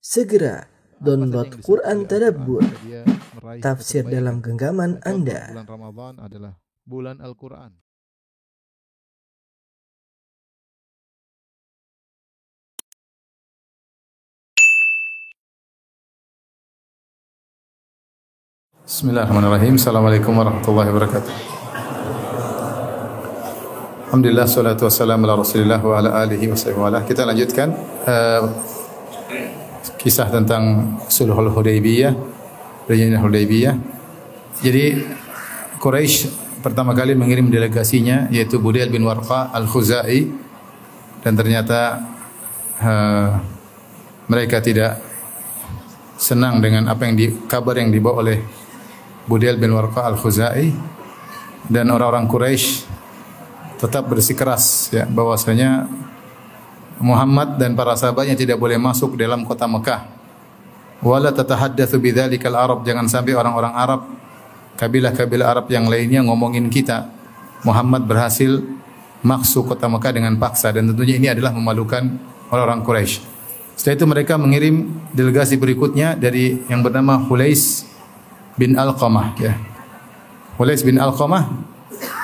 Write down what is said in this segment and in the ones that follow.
Segera download Quran Tadabbur, tafsir dalam genggaman Anda. Bulan Ramadan adalah bulan Al-Quran. Bismillahirrahmanirrahim. Assalamualaikum warahmatullahi wabarakatuh. Alhamdulillah salatu wassalamu ala Rasulillah wa ala alihi wa sahbihi. Kita lanjutkan uh, kisah tentang Sulhul Hudaybiyah, perjanjian Hudaybiyah. Jadi Quraisy pertama kali mengirim delegasinya yaitu Budail bin Warqa Al-Khuzai dan ternyata uh, mereka tidak senang dengan apa yang di, kabar yang dibawa oleh Budail bin Warqa Al-Khuzai dan orang-orang Quraisy tetap bersikeras ya bahwasanya Muhammad dan para sahabatnya tidak boleh masuk dalam kota Mekah. Wala tatahaddatsu bidzalikal Arab jangan sampai orang-orang Arab kabilah-kabilah Arab yang lainnya ngomongin kita. Muhammad berhasil masuk kota Mekah dengan paksa dan tentunya ini adalah memalukan orang-orang Quraisy. Setelah itu mereka mengirim delegasi berikutnya dari yang bernama Hulais bin Alqamah ya. Hulais bin Alqamah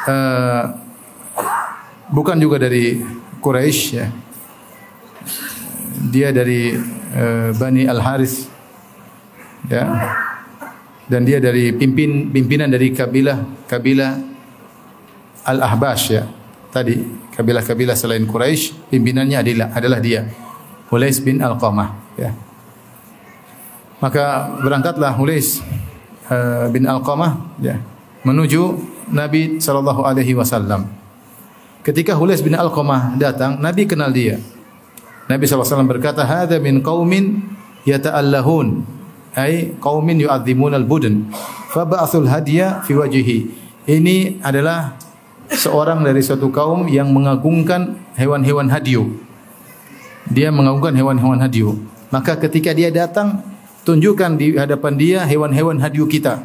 uh, bukan juga dari Quraisy ya. Dia dari uh, Bani Al Haris ya. Dan dia dari pimpin pimpinan dari kabilah kabilah Al Ahbash ya. Tadi kabilah-kabilah selain Quraisy pimpinannya adalah adalah dia. Hulais bin Alqamah ya. Maka berangkatlah Hulais uh, bin Alqamah ya menuju Nabi sallallahu alaihi wasallam. Ketika Hulais bin Alqamah datang, Nabi kenal dia. Nabi SAW berkata, "Hadza min qaumin yata'allahun." Ai qaumin yu'azzimun al-budun. Faba'athul hadiya fi wajhihi. Ini adalah seorang dari suatu kaum yang mengagungkan hewan-hewan hadiu. Dia mengagungkan hewan-hewan hadiu. Maka ketika dia datang, tunjukkan di hadapan dia hewan-hewan hadiu kita.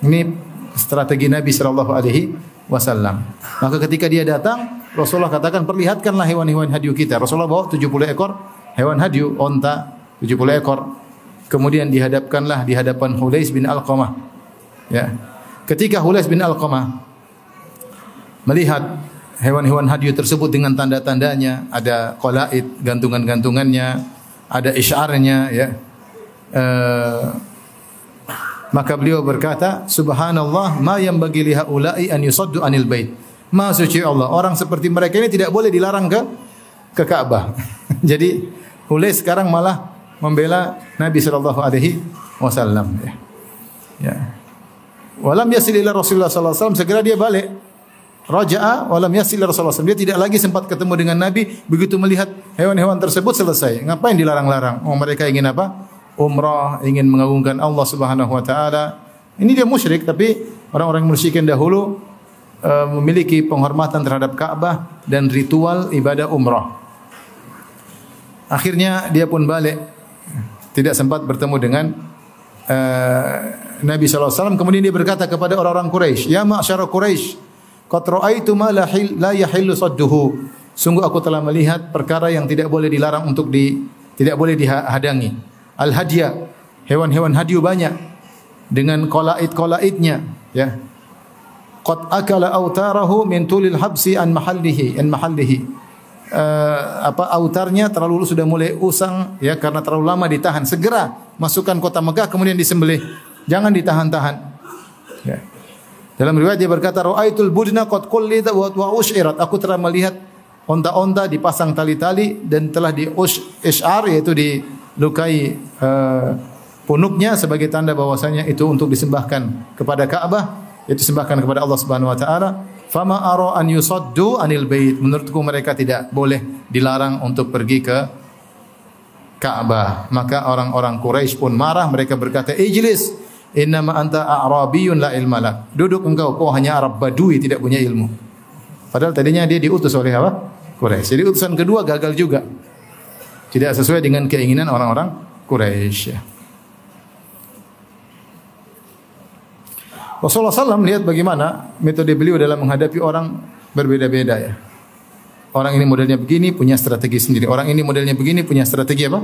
Ini strategi Nabi sallallahu alaihi wasallam. Maka ketika dia datang, Rasulullah katakan perlihatkanlah hewan-hewan hadiu kita. Rasulullah bawa 70 ekor hewan hadiu, onta 70 ekor. Kemudian dihadapkanlah di hadapan Hulais bin Alqamah. Ya. Ketika Hulais bin Alqamah melihat hewan-hewan hadiu tersebut dengan tanda-tandanya, ada qalaid, gantungan-gantungannya, ada isyarnya ya. Uh, maka beliau berkata, Subhanallah, ma yang bagi lihaulai an yusaddu anil bait. Ma suci Allah, orang seperti mereka ini tidak boleh dilarang ke ke Ka'bah. Jadi Hulais sekarang malah membela Nabi sallallahu alaihi wasallam ya. Ya. Walam yasil ila Rasulullah sallallahu alaihi wasallam segera dia balik. Raja'a walam yasil ila Rasulullah sallallahu Dia tidak lagi sempat ketemu dengan Nabi begitu melihat hewan-hewan tersebut selesai. Ngapain dilarang-larang? Oh mereka ingin apa? umrah, ingin mengagungkan Allah Subhanahu wa taala. Ini dia musyrik tapi orang-orang musyrikin dahulu uh, memiliki penghormatan terhadap Ka'bah dan ritual ibadah umrah. Akhirnya dia pun balik tidak sempat bertemu dengan uh, Nabi wasallam kemudian dia berkata kepada orang-orang Quraisy, "Ya ma'syara Quraisy, qad ra'aitu ma la yahillu sadduhu." Sungguh aku telah melihat perkara yang tidak boleh dilarang untuk di tidak boleh dihadangi al hadiah hewan-hewan hadiu banyak dengan qolaid-qolaidnya ya qad akala autarahu min tulil habsi an mahallihi an mahallihi. Uh, apa autarnya terlalu sudah mulai usang ya karena terlalu lama ditahan. Segera masukkan kota Mekah kemudian disembelih. Jangan ditahan-tahan. Ya. Dalam riwayat dia berkata raaitul budna qad qullida wa ushirat aku telah melihat onta-onta dipasang tali-tali dan telah di ushar yaitu di lukai uh, punuknya sebagai tanda bahwasanya itu untuk disembahkan kepada Ka'bah itu disembahkan kepada Allah Subhanahu wa taala. Fama ara an yusaddu anil bait menurutku mereka tidak boleh dilarang untuk pergi ke Ka'bah. Maka orang-orang Quraisy pun marah. Mereka berkata ijlis innama anta a'rabiyyun la ilma lak. Duduk engkau kau hanya Arab Badui tidak punya ilmu. Padahal tadinya dia diutus oleh apa? Quraisy. Jadi utusan kedua gagal juga. Tidak sesuai dengan keinginan orang-orang Quraisy. Rasulullah SAW lihat bagaimana metode beliau dalam menghadapi orang berbeda-beda ya. Orang ini modelnya begini punya strategi sendiri. Orang ini modelnya begini punya strategi apa?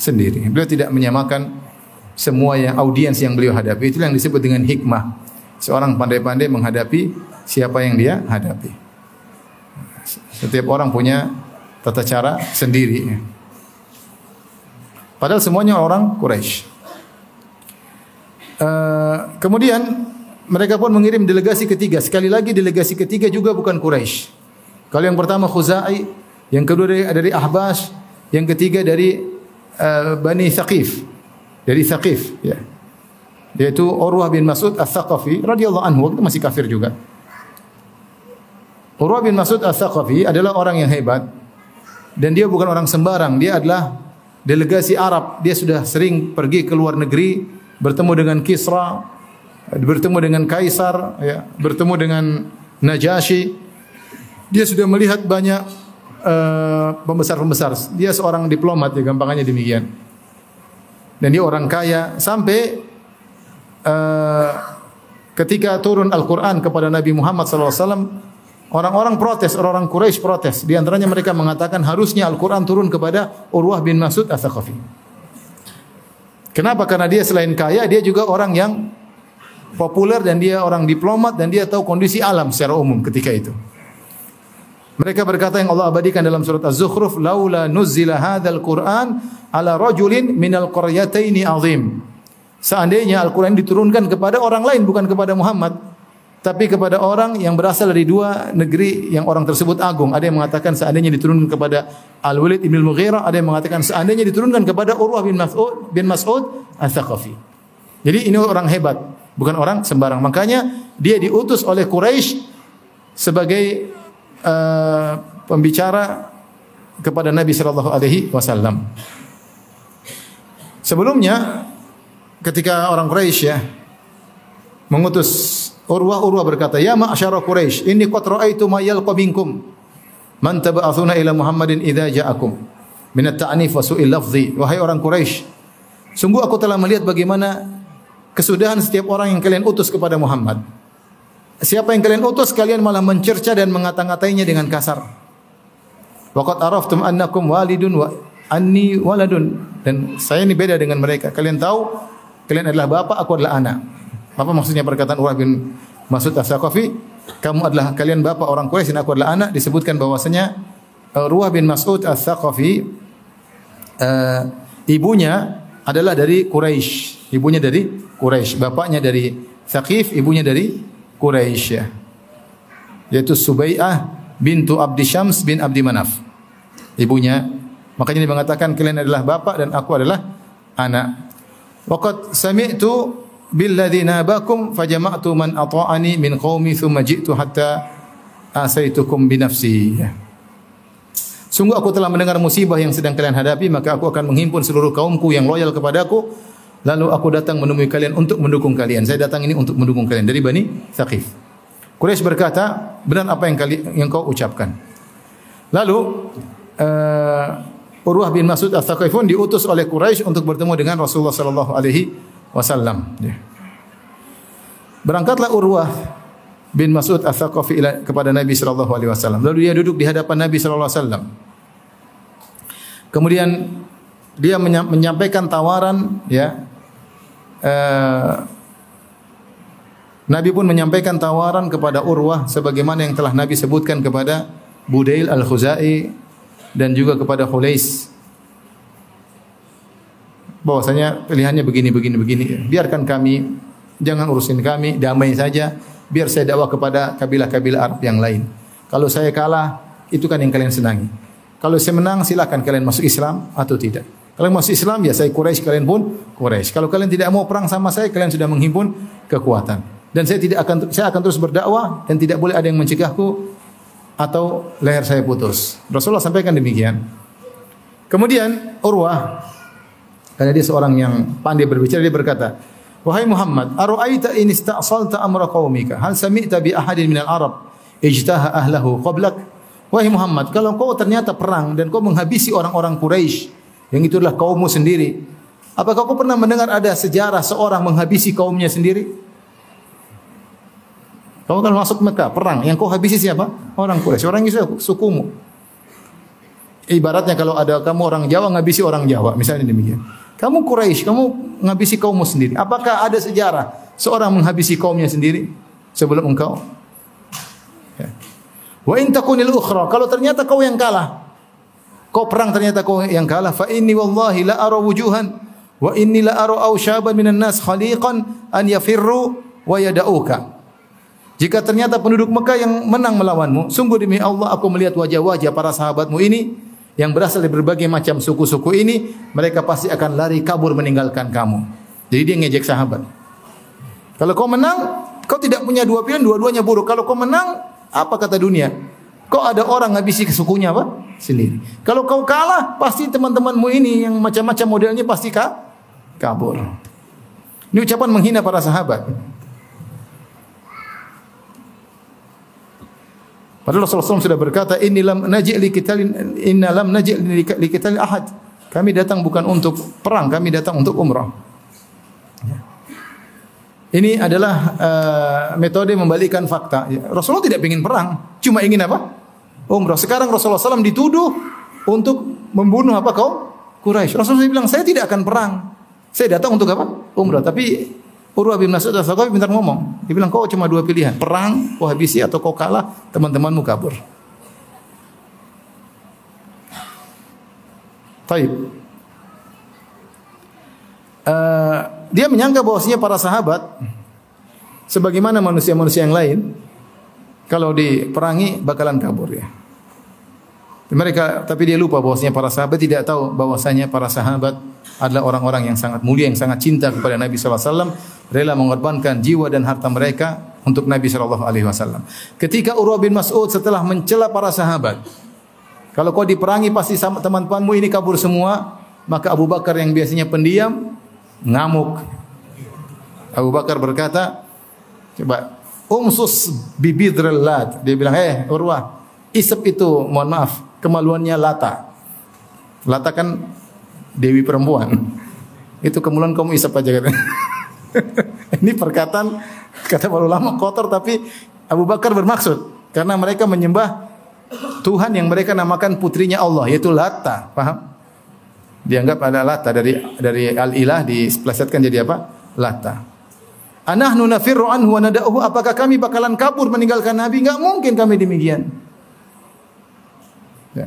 sendiri. Beliau tidak menyamakan semua yang audiens yang beliau hadapi. Itu yang disebut dengan hikmah. Seorang pandai-pandai menghadapi siapa yang dia hadapi. Setiap orang punya tata cara sendiri. Padahal semuanya orang Quraisy. Uh, kemudian mereka pun mengirim delegasi ketiga. Sekali lagi delegasi ketiga juga bukan Quraisy. Kalau yang pertama Khuzai, yang kedua dari, dari Ahbas, yang ketiga dari uh, Bani Thaqif. Dari Thaqif, ya. Yaitu Urwah bin Mas'ud Ats-Tsaqafi radhiyallahu anhu, itu masih kafir juga. Urwah bin Mas'ud Ats-Tsaqafi adalah orang yang hebat dan dia bukan orang sembarang, dia adalah delegasi Arab. Dia sudah sering pergi ke luar negeri, bertemu dengan Kisra, bertemu dengan kaisar, ya, bertemu dengan Najasyi. Dia sudah melihat banyak uh, pembesar-pembesar. Dia seorang diplomat, ya gampangannya demikian. Dan dia orang kaya sampai uh, ketika turun Al-Quran kepada Nabi Muhammad SAW, orang-orang protes, orang-orang Quraisy protes. Di antaranya mereka mengatakan harusnya Al-Quran turun kepada Urwah bin Masud As-Saqafi. Kenapa? Karena dia selain kaya, dia juga orang yang populer dan dia orang diplomat dan dia tahu kondisi alam secara umum ketika itu. Mereka berkata yang Allah abadikan dalam surat Az-Zukhruf, "Laula nuzzila hadzal Qur'an ala rajulin minal qaryataini azim." Seandainya Al-Qur'an diturunkan kepada orang lain bukan kepada Muhammad, tapi kepada orang yang berasal dari dua negeri yang orang tersebut agung. Ada yang mengatakan seandainya diturunkan kepada Al-Walid bin Mughirah, ada yang mengatakan seandainya diturunkan kepada Urwah bin Mas'ud bin Mas'ud Al-Thaqafi. Jadi ini orang hebat bukan orang sembarang. Makanya dia diutus oleh Quraisy sebagai uh, pembicara kepada Nabi sallallahu alaihi wasallam. Sebelumnya ketika orang Quraisy ya mengutus Urwah Urwah berkata, "Ya ma'syara Quraisy, inni qad ra'aitu ma yalqa minkum man tab'atsuna ila Muhammadin idza ja'akum min at-ta'nif wa su'il lafzi." Wahai orang Quraisy, sungguh aku telah melihat bagaimana kesudahan setiap orang yang kalian utus kepada Muhammad. Siapa yang kalian utus kalian malah mencerca dan mengata-ngatainya dengan kasar. Waqad araftum annakum walidun wa anni waladun dan saya ini beda dengan mereka. Kalian tahu kalian adalah bapak, aku adalah anak. Apa maksudnya perkataan Urwah bin Mas'ud As-Saqafi? Kamu adalah kalian bapak orang Quraisy dan aku adalah anak disebutkan bahwasanya Urwah bin Mas'ud As-Saqafi uh, ibunya adalah dari Quraisy. Ibunya dari Quraisy, bapaknya dari Thaqif, ibunya dari Quraisy ya. Yaitu Subai'ah bintu Abdi Syams bin Abdi Manaf. Ibunya makanya dia mengatakan kalian adalah bapak dan aku adalah anak. Waqad sami'tu billadzi nabakum fajama'tu man ata'ani min qaumi thumma ji'tu hatta asaitukum bi nafsi. Ya. Sungguh aku telah mendengar musibah yang sedang kalian hadapi, maka aku akan menghimpun seluruh kaumku yang loyal kepadaku. Lalu aku datang menemui kalian untuk mendukung kalian. Saya datang ini untuk mendukung kalian dari Bani Thaqif. Quraisy berkata, benar apa yang kali yang kau ucapkan. Lalu uh, Urwah bin Mas'ud Ats-Tsaqifun diutus oleh Quraisy untuk bertemu dengan Rasulullah sallallahu alaihi wasallam. Ya. Berangkatlah Urwah bin Mas'ud Ats-Tsaqafi kepada Nabi sallallahu alaihi wasallam. Lalu dia duduk di hadapan Nabi sallallahu alaihi wasallam. Kemudian dia menyampaikan tawaran ya. Uh, Nabi pun menyampaikan tawaran kepada Urwah sebagaimana yang telah Nabi sebutkan kepada Budail Al-Khuzai dan juga kepada Khulais. Bahwasanya pilihannya begini begini begini. Biarkan kami jangan urusin kami, damai saja biar saya dakwah kepada kabilah-kabilah Arab yang lain. Kalau saya kalah, itu kan yang kalian senangi. Kalau saya menang, silakan kalian masuk Islam atau tidak. Kalau masuk Islam, ya saya Quraisy, kalian pun Quraisy. Kalau kalian tidak mau perang sama saya, kalian sudah menghimpun kekuatan. Dan saya tidak akan saya akan terus berdakwah dan tidak boleh ada yang mencegahku atau leher saya putus. Rasulullah sampaikan demikian. Kemudian Urwah karena dia seorang yang pandai berbicara dia berkata, Wahai Muhammad, ara'aita in ista'salta amra qaumika? Hal sami'ta bi ahadin minal Arab ijtaha ahlahu qablak? Wahai Muhammad, kalau kau ternyata perang dan kau menghabisi orang-orang Quraisy, yang itu adalah kaummu sendiri, apakah kau pernah mendengar ada sejarah seorang menghabisi kaumnya sendiri? Kau kan masuk Mekah, perang, yang kau habisi siapa? Orang Quraisy, orang itu sukumu. ibaratnya kalau ada kamu orang Jawa ngabisi orang Jawa, misalnya demikian. Kamu Quraisy, kamu ngabisi kaummu sendiri. Apakah ada sejarah seorang menghabisi kaumnya sendiri sebelum engkau? Ya. Wa in takunil ukhra, kalau ternyata kau yang kalah, kau perang ternyata kau yang kalah, fa inni wallahi la ara wujuhan wa inni la ara awshaban minan nas khaliqan an yafirru wa yada'uka. Jika ternyata penduduk Mekah yang menang melawanmu, sungguh demi Allah aku melihat wajah-wajah para sahabatmu ini yang berasal dari berbagai macam suku-suku ini, mereka pasti akan lari kabur meninggalkan kamu. Jadi dia ngejek sahabat. Kalau kau menang, kau tidak punya dua pilihan, dua-duanya buruk. Kalau kau menang, apa kata dunia? Kau ada orang ngabisi sukunya apa? Sendiri. Kalau kau kalah, pasti teman-temanmu ini yang macam-macam modelnya pasti kah? kabur. Ini ucapan menghina para sahabat. Padahal Rasulullah SAW sudah berkata, Inni lam naji' li kitalin, inna lam naji' li kitalin ahad. Kami datang bukan untuk perang, kami datang untuk umrah. Ya. Ini adalah uh, metode membalikkan fakta. Ya. Rasulullah tidak ingin perang, cuma ingin apa? Umrah. Sekarang Rasulullah SAW dituduh untuk membunuh apa kau? Quraisy. Rasulullah SAW bilang, saya tidak akan perang. Saya datang untuk apa? Umrah. Tapi Urwah bin Mas'ud Al-Thaqafi pintar ngomong. Dia bilang kau cuma dua pilihan, perang, kau habisi atau kau kalah, teman-temanmu kabur. Taib. Uh, dia menyangka bahwasanya para sahabat sebagaimana manusia-manusia yang lain kalau diperangi bakalan kabur ya. Mereka tapi dia lupa bahwasanya para sahabat tidak tahu bahwasanya para sahabat adalah orang-orang yang sangat mulia yang sangat cinta kepada Nabi wasallam, rela mengorbankan jiwa dan harta mereka untuk Nabi wasallam. Ketika Urwah bin Mas'ud setelah mencela para sahabat, kalau kau diperangi pasti teman-temanmu ini kabur semua, maka Abu Bakar yang biasanya pendiam ngamuk. Abu Bakar berkata, coba umsus bibidril lat. Dia bilang, "Eh, Urwah, isep itu, mohon maaf, kemaluannya Lata. Lata kan dewi perempuan. Itu kemulan kamu isap aja kan. Ini perkataan kata para ulama kotor tapi Abu Bakar bermaksud karena mereka menyembah Tuhan yang mereka namakan putrinya Allah yaitu Lata, paham? Dianggap ada Lata dari dari al-ilah diplesetkan jadi apa? Lata. Anahnu nafirru anhu wa nada'uhu apakah kami bakalan kabur meninggalkan Nabi? Enggak mungkin kami demikian. Ya.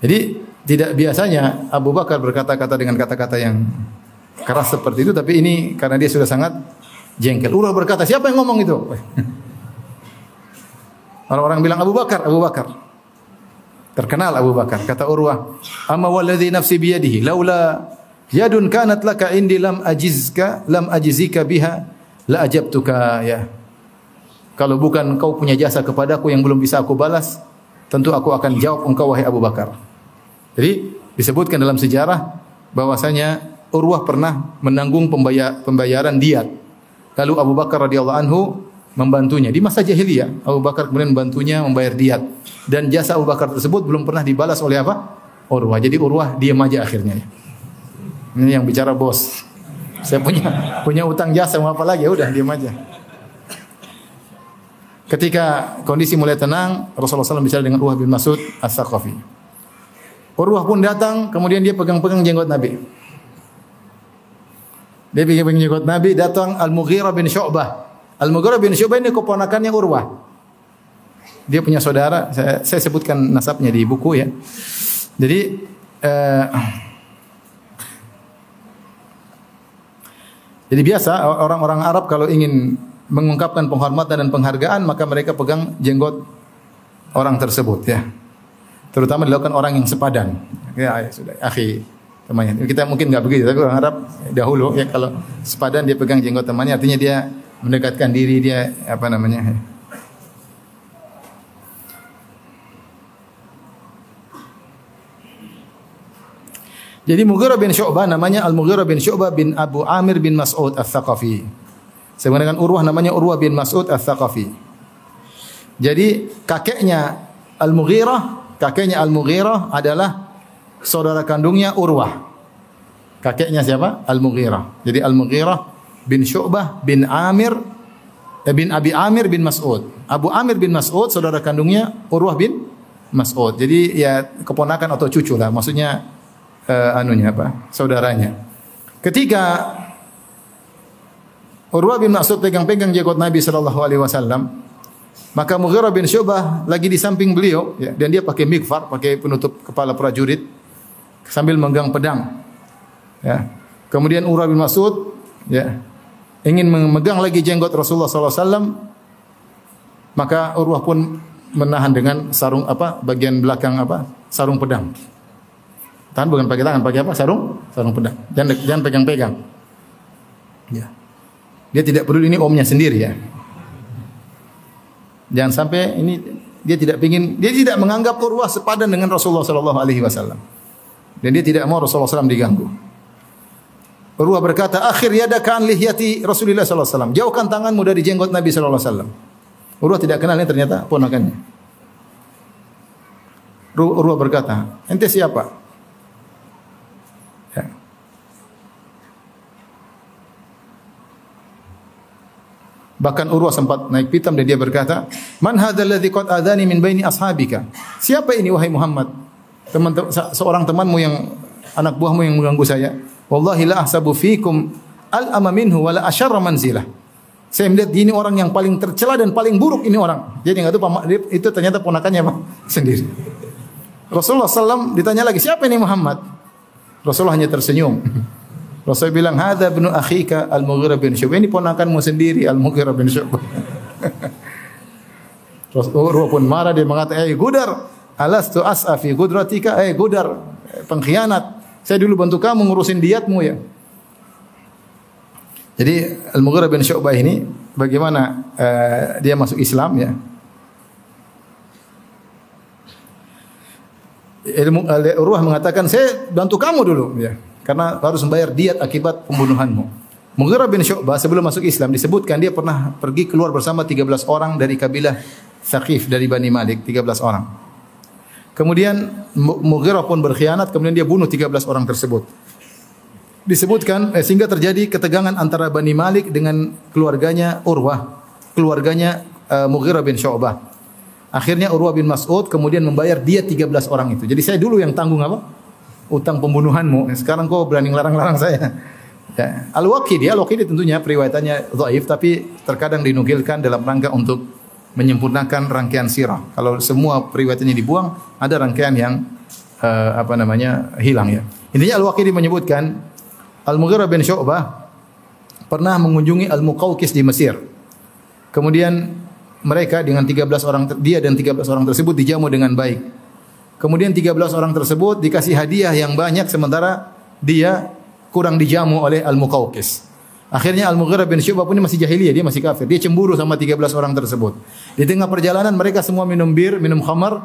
Jadi tidak biasanya Abu Bakar berkata-kata dengan kata-kata yang keras seperti itu, tapi ini karena dia sudah sangat jengkel. Urwah berkata, siapa yang ngomong itu? Orang-orang bilang Abu Bakar, Abu Bakar. Terkenal Abu Bakar. Kata Urwah, "Amma walladhi nafsi biyadihi, laula yadun kanat laka indi lam ajizka, lam ajizika biha, la ajabtuka ya." Kalau bukan kau punya jasa kepadaku yang belum bisa aku balas, tentu aku akan jawab engkau wahai Abu Bakar. Jadi disebutkan dalam sejarah bahwasanya Urwah pernah menanggung pembayar, pembayaran diat. Lalu Abu Bakar radhiyallahu anhu membantunya di masa jahiliyah. Abu Bakar kemudian membantunya membayar diat dan jasa Abu Bakar tersebut belum pernah dibalas oleh apa? Urwah. Jadi Urwah diam aja akhirnya. Ini yang bicara bos. Saya punya punya utang jasa mau apa lagi? Ya udah diam aja. Ketika kondisi mulai tenang, Rasulullah SAW bicara dengan Urwah bin Mas'ud As-Saqafi. Urwah pun datang, kemudian dia pegang-pegang jenggot Nabi. Dia pegang jenggot Nabi, datang Al-Mughirah bin Syu'bah. Al-Mughirah bin Syu'bah ini keponakannya Urwah. Dia punya saudara, saya, saya sebutkan nasabnya di buku ya. Jadi eh, Jadi biasa orang-orang Arab kalau ingin mengungkapkan penghormatan dan penghargaan maka mereka pegang jenggot orang tersebut ya. Terutama dilakukan orang yang sepadan. Ya, ya sudah, akhi temannya. Kita mungkin nggak begitu, tapi orang Arab dahulu ya kalau sepadan dia pegang jenggot temannya artinya dia mendekatkan diri dia apa namanya? Ya. Jadi Mughirah bin Syu'bah namanya Al-Mughirah bin Syu'bah bin Abu Amir bin Mas'ud Al-Thaqafi. Sama dengan Urwah namanya Urwah bin Mas'ud Al-Thaqafi. Jadi kakeknya Al-Mughirah, kakeknya Al-Mughirah adalah saudara kandungnya Urwah. Kakeknya siapa? Al-Mughirah. Jadi Al-Mughirah bin Syu'bah bin Amir eh, bin Abi Amir bin Mas'ud. Abu Amir bin Mas'ud saudara kandungnya Urwah bin Mas'ud. Jadi ya keponakan atau cucu lah, maksudnya uh, anunya apa? saudaranya. Ketika Urwah bin Mas'ud pegang-pegang jenggot Nabi sallallahu alaihi wasallam, maka Mughirah bin Syu'bah lagi di samping beliau ya, dan dia pakai mikfar, pakai penutup kepala prajurit sambil memegang pedang. Ya. Kemudian Urwah bin Mas'ud ya ingin memegang lagi jenggot Rasulullah sallallahu alaihi wasallam maka Urwah pun menahan dengan sarung apa bagian belakang apa sarung pedang. Tahan bukan pakai tangan, pakai apa? Sarung, sarung pedang. Jangan jangan pegang-pegang. Ya. Dia tidak perlu ini omnya sendiri ya. Jangan sampai ini dia tidak ingin dia tidak menganggap Urwah sepadan dengan Rasulullah sallallahu alaihi wasallam. Dan dia tidak mau Rasulullah SAW diganggu. Urwah berkata, "Akhir yadakan lihyati Rasulullah sallallahu alaihi wasallam." Jauhkan tanganmu dari jenggot Nabi sallallahu alaihi. Urwah tidak kenal ini ternyata ponakannya. Urwah berkata, "Ente siapa?" Bahkan Urwah sempat naik pitam dan dia berkata, "Man hadzal ladzi qad adani min baini ashabika?" Siapa ini wahai Muhammad? Teman seorang temanmu yang anak buahmu yang mengganggu saya. Wallahi la ahsabu fikum al ama minhu wala asyarra manzilah. Saya melihat ini orang yang paling tercela dan paling buruk ini orang. Jadi enggak tahu itu ternyata ponakannya Pak sendiri. Rasulullah SAW ditanya lagi, siapa ini Muhammad? Rasulullah hanya tersenyum. Rasul bilang, "Hadza ibnu akhika Al-Mughirah bin Syu'bah." Ini ponakanmu sendiri Al-Mughirah bin Syu'bah. Rasulullah pun marah dia mengatakan, "Eh Gudar, alastu as'a fi gudratika?" Eh Gudar, pengkhianat. Saya dulu bantu kamu ngurusin diatmu ya. Jadi Al-Mughirah bin Syu'bah ini bagaimana uh, dia masuk Islam ya. Ilmu Urwah mengatakan saya bantu kamu dulu ya karena harus membayar diat akibat pembunuhanmu. Mughirah bin Syu'bah sebelum masuk Islam disebutkan dia pernah pergi keluar bersama 13 orang dari kabilah Thaqif dari Bani Malik, 13 orang. Kemudian Mughirah pun berkhianat, kemudian dia bunuh 13 orang tersebut disebutkan eh, sehingga terjadi ketegangan antara Bani Malik dengan keluarganya Urwah, keluarganya uh, Mughirah bin Syu'bah. Akhirnya Urwah bin Mas'ud kemudian membayar dia 13 orang itu. Jadi saya dulu yang tanggung apa? Utang pembunuhanmu. Sekarang kau berani larang-larang saya. Ya. Al-Waqidi, Al-Waqidi tentunya periwayatannya dhaif tapi terkadang dinukilkan dalam rangka untuk menyempurnakan rangkaian sirah. Kalau semua periwayatannya dibuang, ada rangkaian yang uh, apa namanya hilang ya. Intinya Al-Waqidi menyebutkan Al-Mughirah bin Syu'bah pernah mengunjungi Al-Muqawqis di Mesir. Kemudian mereka dengan 13 orang dia dan 13 orang tersebut dijamu dengan baik. Kemudian 13 orang tersebut dikasih hadiah yang banyak sementara dia kurang dijamu oleh Al-Muqawqis. Akhirnya Al-Mughirah bin Syu'bah pun masih jahiliyah, dia masih kafir. Dia cemburu sama 13 orang tersebut. Di tengah perjalanan mereka semua minum bir, minum khamar,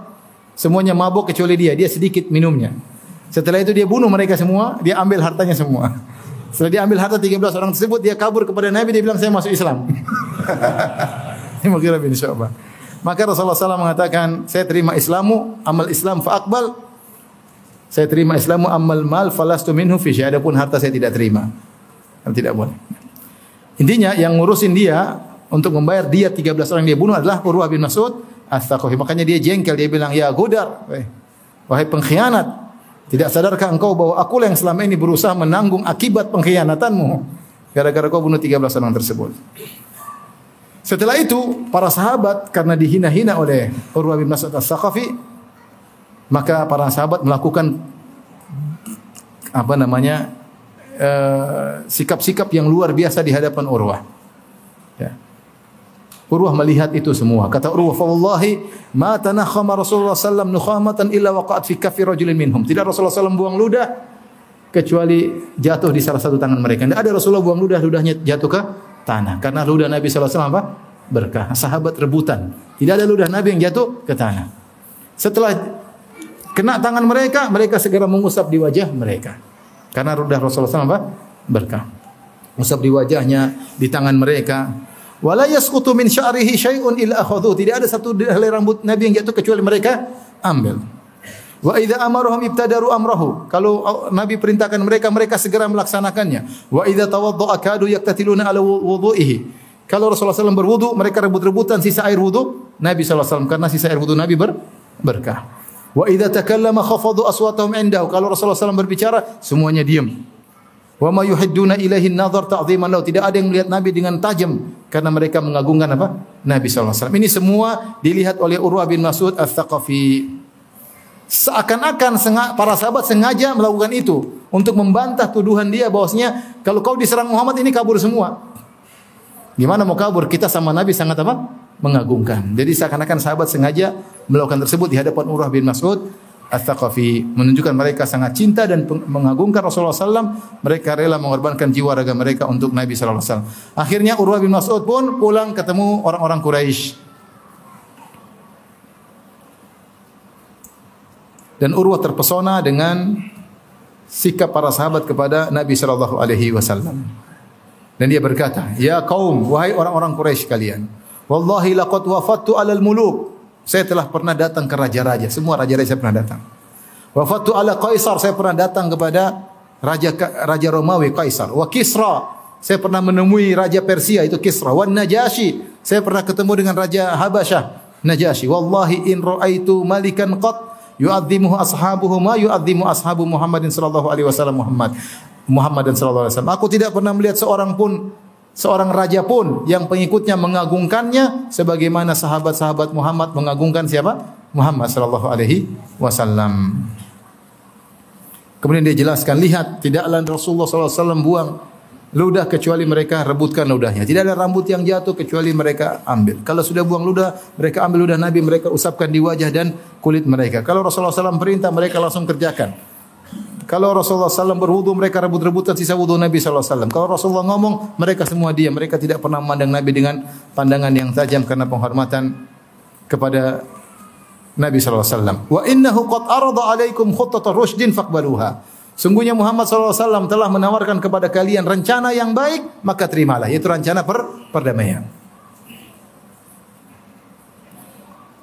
semuanya mabuk kecuali dia. Dia sedikit minumnya. Setelah itu dia bunuh mereka semua, dia ambil hartanya semua. Setelah dia ambil harta 13 orang tersebut, dia kabur kepada Nabi, dia bilang saya masuk Islam. Ini Mughirah bin Syu'bah. Maka Rasulullah SAW mengatakan, saya terima Islamu, amal Islam fa'akbal. Saya terima Islamu, amal mal falastu minhu fi Adapun harta saya tidak terima. Tidak boleh. Intinya yang ngurusin dia untuk membayar dia 13 orang dia bunuh adalah Urwah bin Mas'ud As-Thaqafi. Makanya dia jengkel, dia bilang, "Ya Gudar, wahai pengkhianat, tidak sadarkah engkau bahwa aku yang selama ini berusaha menanggung akibat pengkhianatanmu gara-gara kau bunuh 13 orang tersebut. Setelah itu, para sahabat karena dihina-hina oleh Urwah bin Mas'ud As-Saqafi, maka para sahabat melakukan apa namanya eh, sikap-sikap yang luar biasa di hadapan Urwah. Ya. Urwah melihat itu semua. Kata Urwah, "Wallahi ma tanakhama Rasulullah sallam nukhamatan illa waqa'at fi kaffi rajulin minhum." Tidak Rasulullah sallam buang ludah kecuali jatuh di salah satu tangan mereka. Tidak ada Rasulullah buang ludah, ludahnya jatuh ke tanah. Karena ludah Nabi wasallam apa? Berkah. Sahabat rebutan. Tidak ada ludah Nabi yang jatuh ke tanah. Setelah kena tangan mereka, mereka segera mengusap di wajah mereka. Karena ludah Rasulullah SAW apa? Berkah. Usap di wajahnya, di tangan mereka. Wala min sya'rihi syai'un illa. Tidak ada satu helai rambut Nabi yang jatuh kecuali mereka ambil. Wa idza amaruhum ibtadaru amrahu. Kalau Nabi perintahkan mereka, mereka segera melaksanakannya. Wa idza tawaddaa kadu yaktatiluna ala wudu'ihi. Kalau Rasulullah SAW berwudu, mereka rebut-rebutan sisa air wudu Nabi SAW karena sisa air wudu Nabi ber berkah. Wa idza takallama khafadu aswatahum indahu. Kalau Rasulullah SAW berbicara, semuanya diam. Wa ma yuhidduna ilaihi nadhar ta'dhiman lahu. Tidak ada yang melihat Nabi dengan tajam karena mereka mengagungkan apa? Nabi SAW. Ini semua dilihat oleh Urwah bin Mas'ud Ats-Tsaqafi. Seakan-akan para sahabat sengaja melakukan itu untuk membantah tuduhan dia bahwasanya kalau kau diserang Muhammad ini kabur semua. Gimana mau kabur? Kita sama Nabi sangat apa? Mengagungkan. Jadi seakan-akan sahabat sengaja melakukan tersebut di hadapan Urwah bin Mas'ud Ats-Tsaqafi menunjukkan mereka sangat cinta dan mengagungkan Rasulullah SAW. Mereka rela mengorbankan jiwa raga mereka untuk Nabi SAW. Akhirnya Urwah bin Mas'ud pun pulang ketemu orang-orang Quraisy. Dan Urwah terpesona dengan sikap para sahabat kepada Nabi Shallallahu Alaihi Wasallam. Dan dia berkata, "Ya kaum, wahai orang-orang Quraisy kalian, wallahi laqad wafattu alal muluk." Saya telah pernah datang ke raja-raja, semua raja-raja saya pernah datang. Wafattu ala Kaisar, saya pernah datang kepada raja raja Romawi Kaisar. Wa Kisra, saya pernah menemui raja Persia itu Kisra. Wa Najasyi, saya pernah ketemu dengan raja Habasyah Najasyi. Wallahi in raaitu malikan qat yu'azzimuhu ashabuhu ma yu'azzimu ashabu Muhammadin sallallahu alaihi wasallam Muhammad. Muhammad dan sallallahu alaihi wasallam. Aku tidak pernah melihat seorang pun seorang raja pun yang pengikutnya mengagungkannya sebagaimana sahabat-sahabat Muhammad mengagungkan siapa? Muhammad sallallahu alaihi wasallam. Kemudian dia jelaskan, lihat tidaklah Rasulullah sallallahu alaihi wasallam buang ludah kecuali mereka rebutkan ludahnya. Tidak ada rambut yang jatuh kecuali mereka ambil. Kalau sudah buang ludah, mereka ambil ludah Nabi, mereka usapkan di wajah dan kulit mereka. Kalau Rasulullah SAW perintah, mereka langsung kerjakan. Kalau Rasulullah SAW berwudu, mereka rebut-rebutan sisa wudu Nabi SAW. Kalau Rasulullah ngomong, mereka semua diam. Mereka tidak pernah memandang Nabi dengan pandangan yang tajam karena penghormatan kepada Nabi SAW. Wa innahu qad arada alaikum khuttata rushdin faqbaluha. Sungguhnya Muhammad SAW telah menawarkan kepada kalian rencana yang baik, maka terimalah. Yaitu rencana per perdamaian.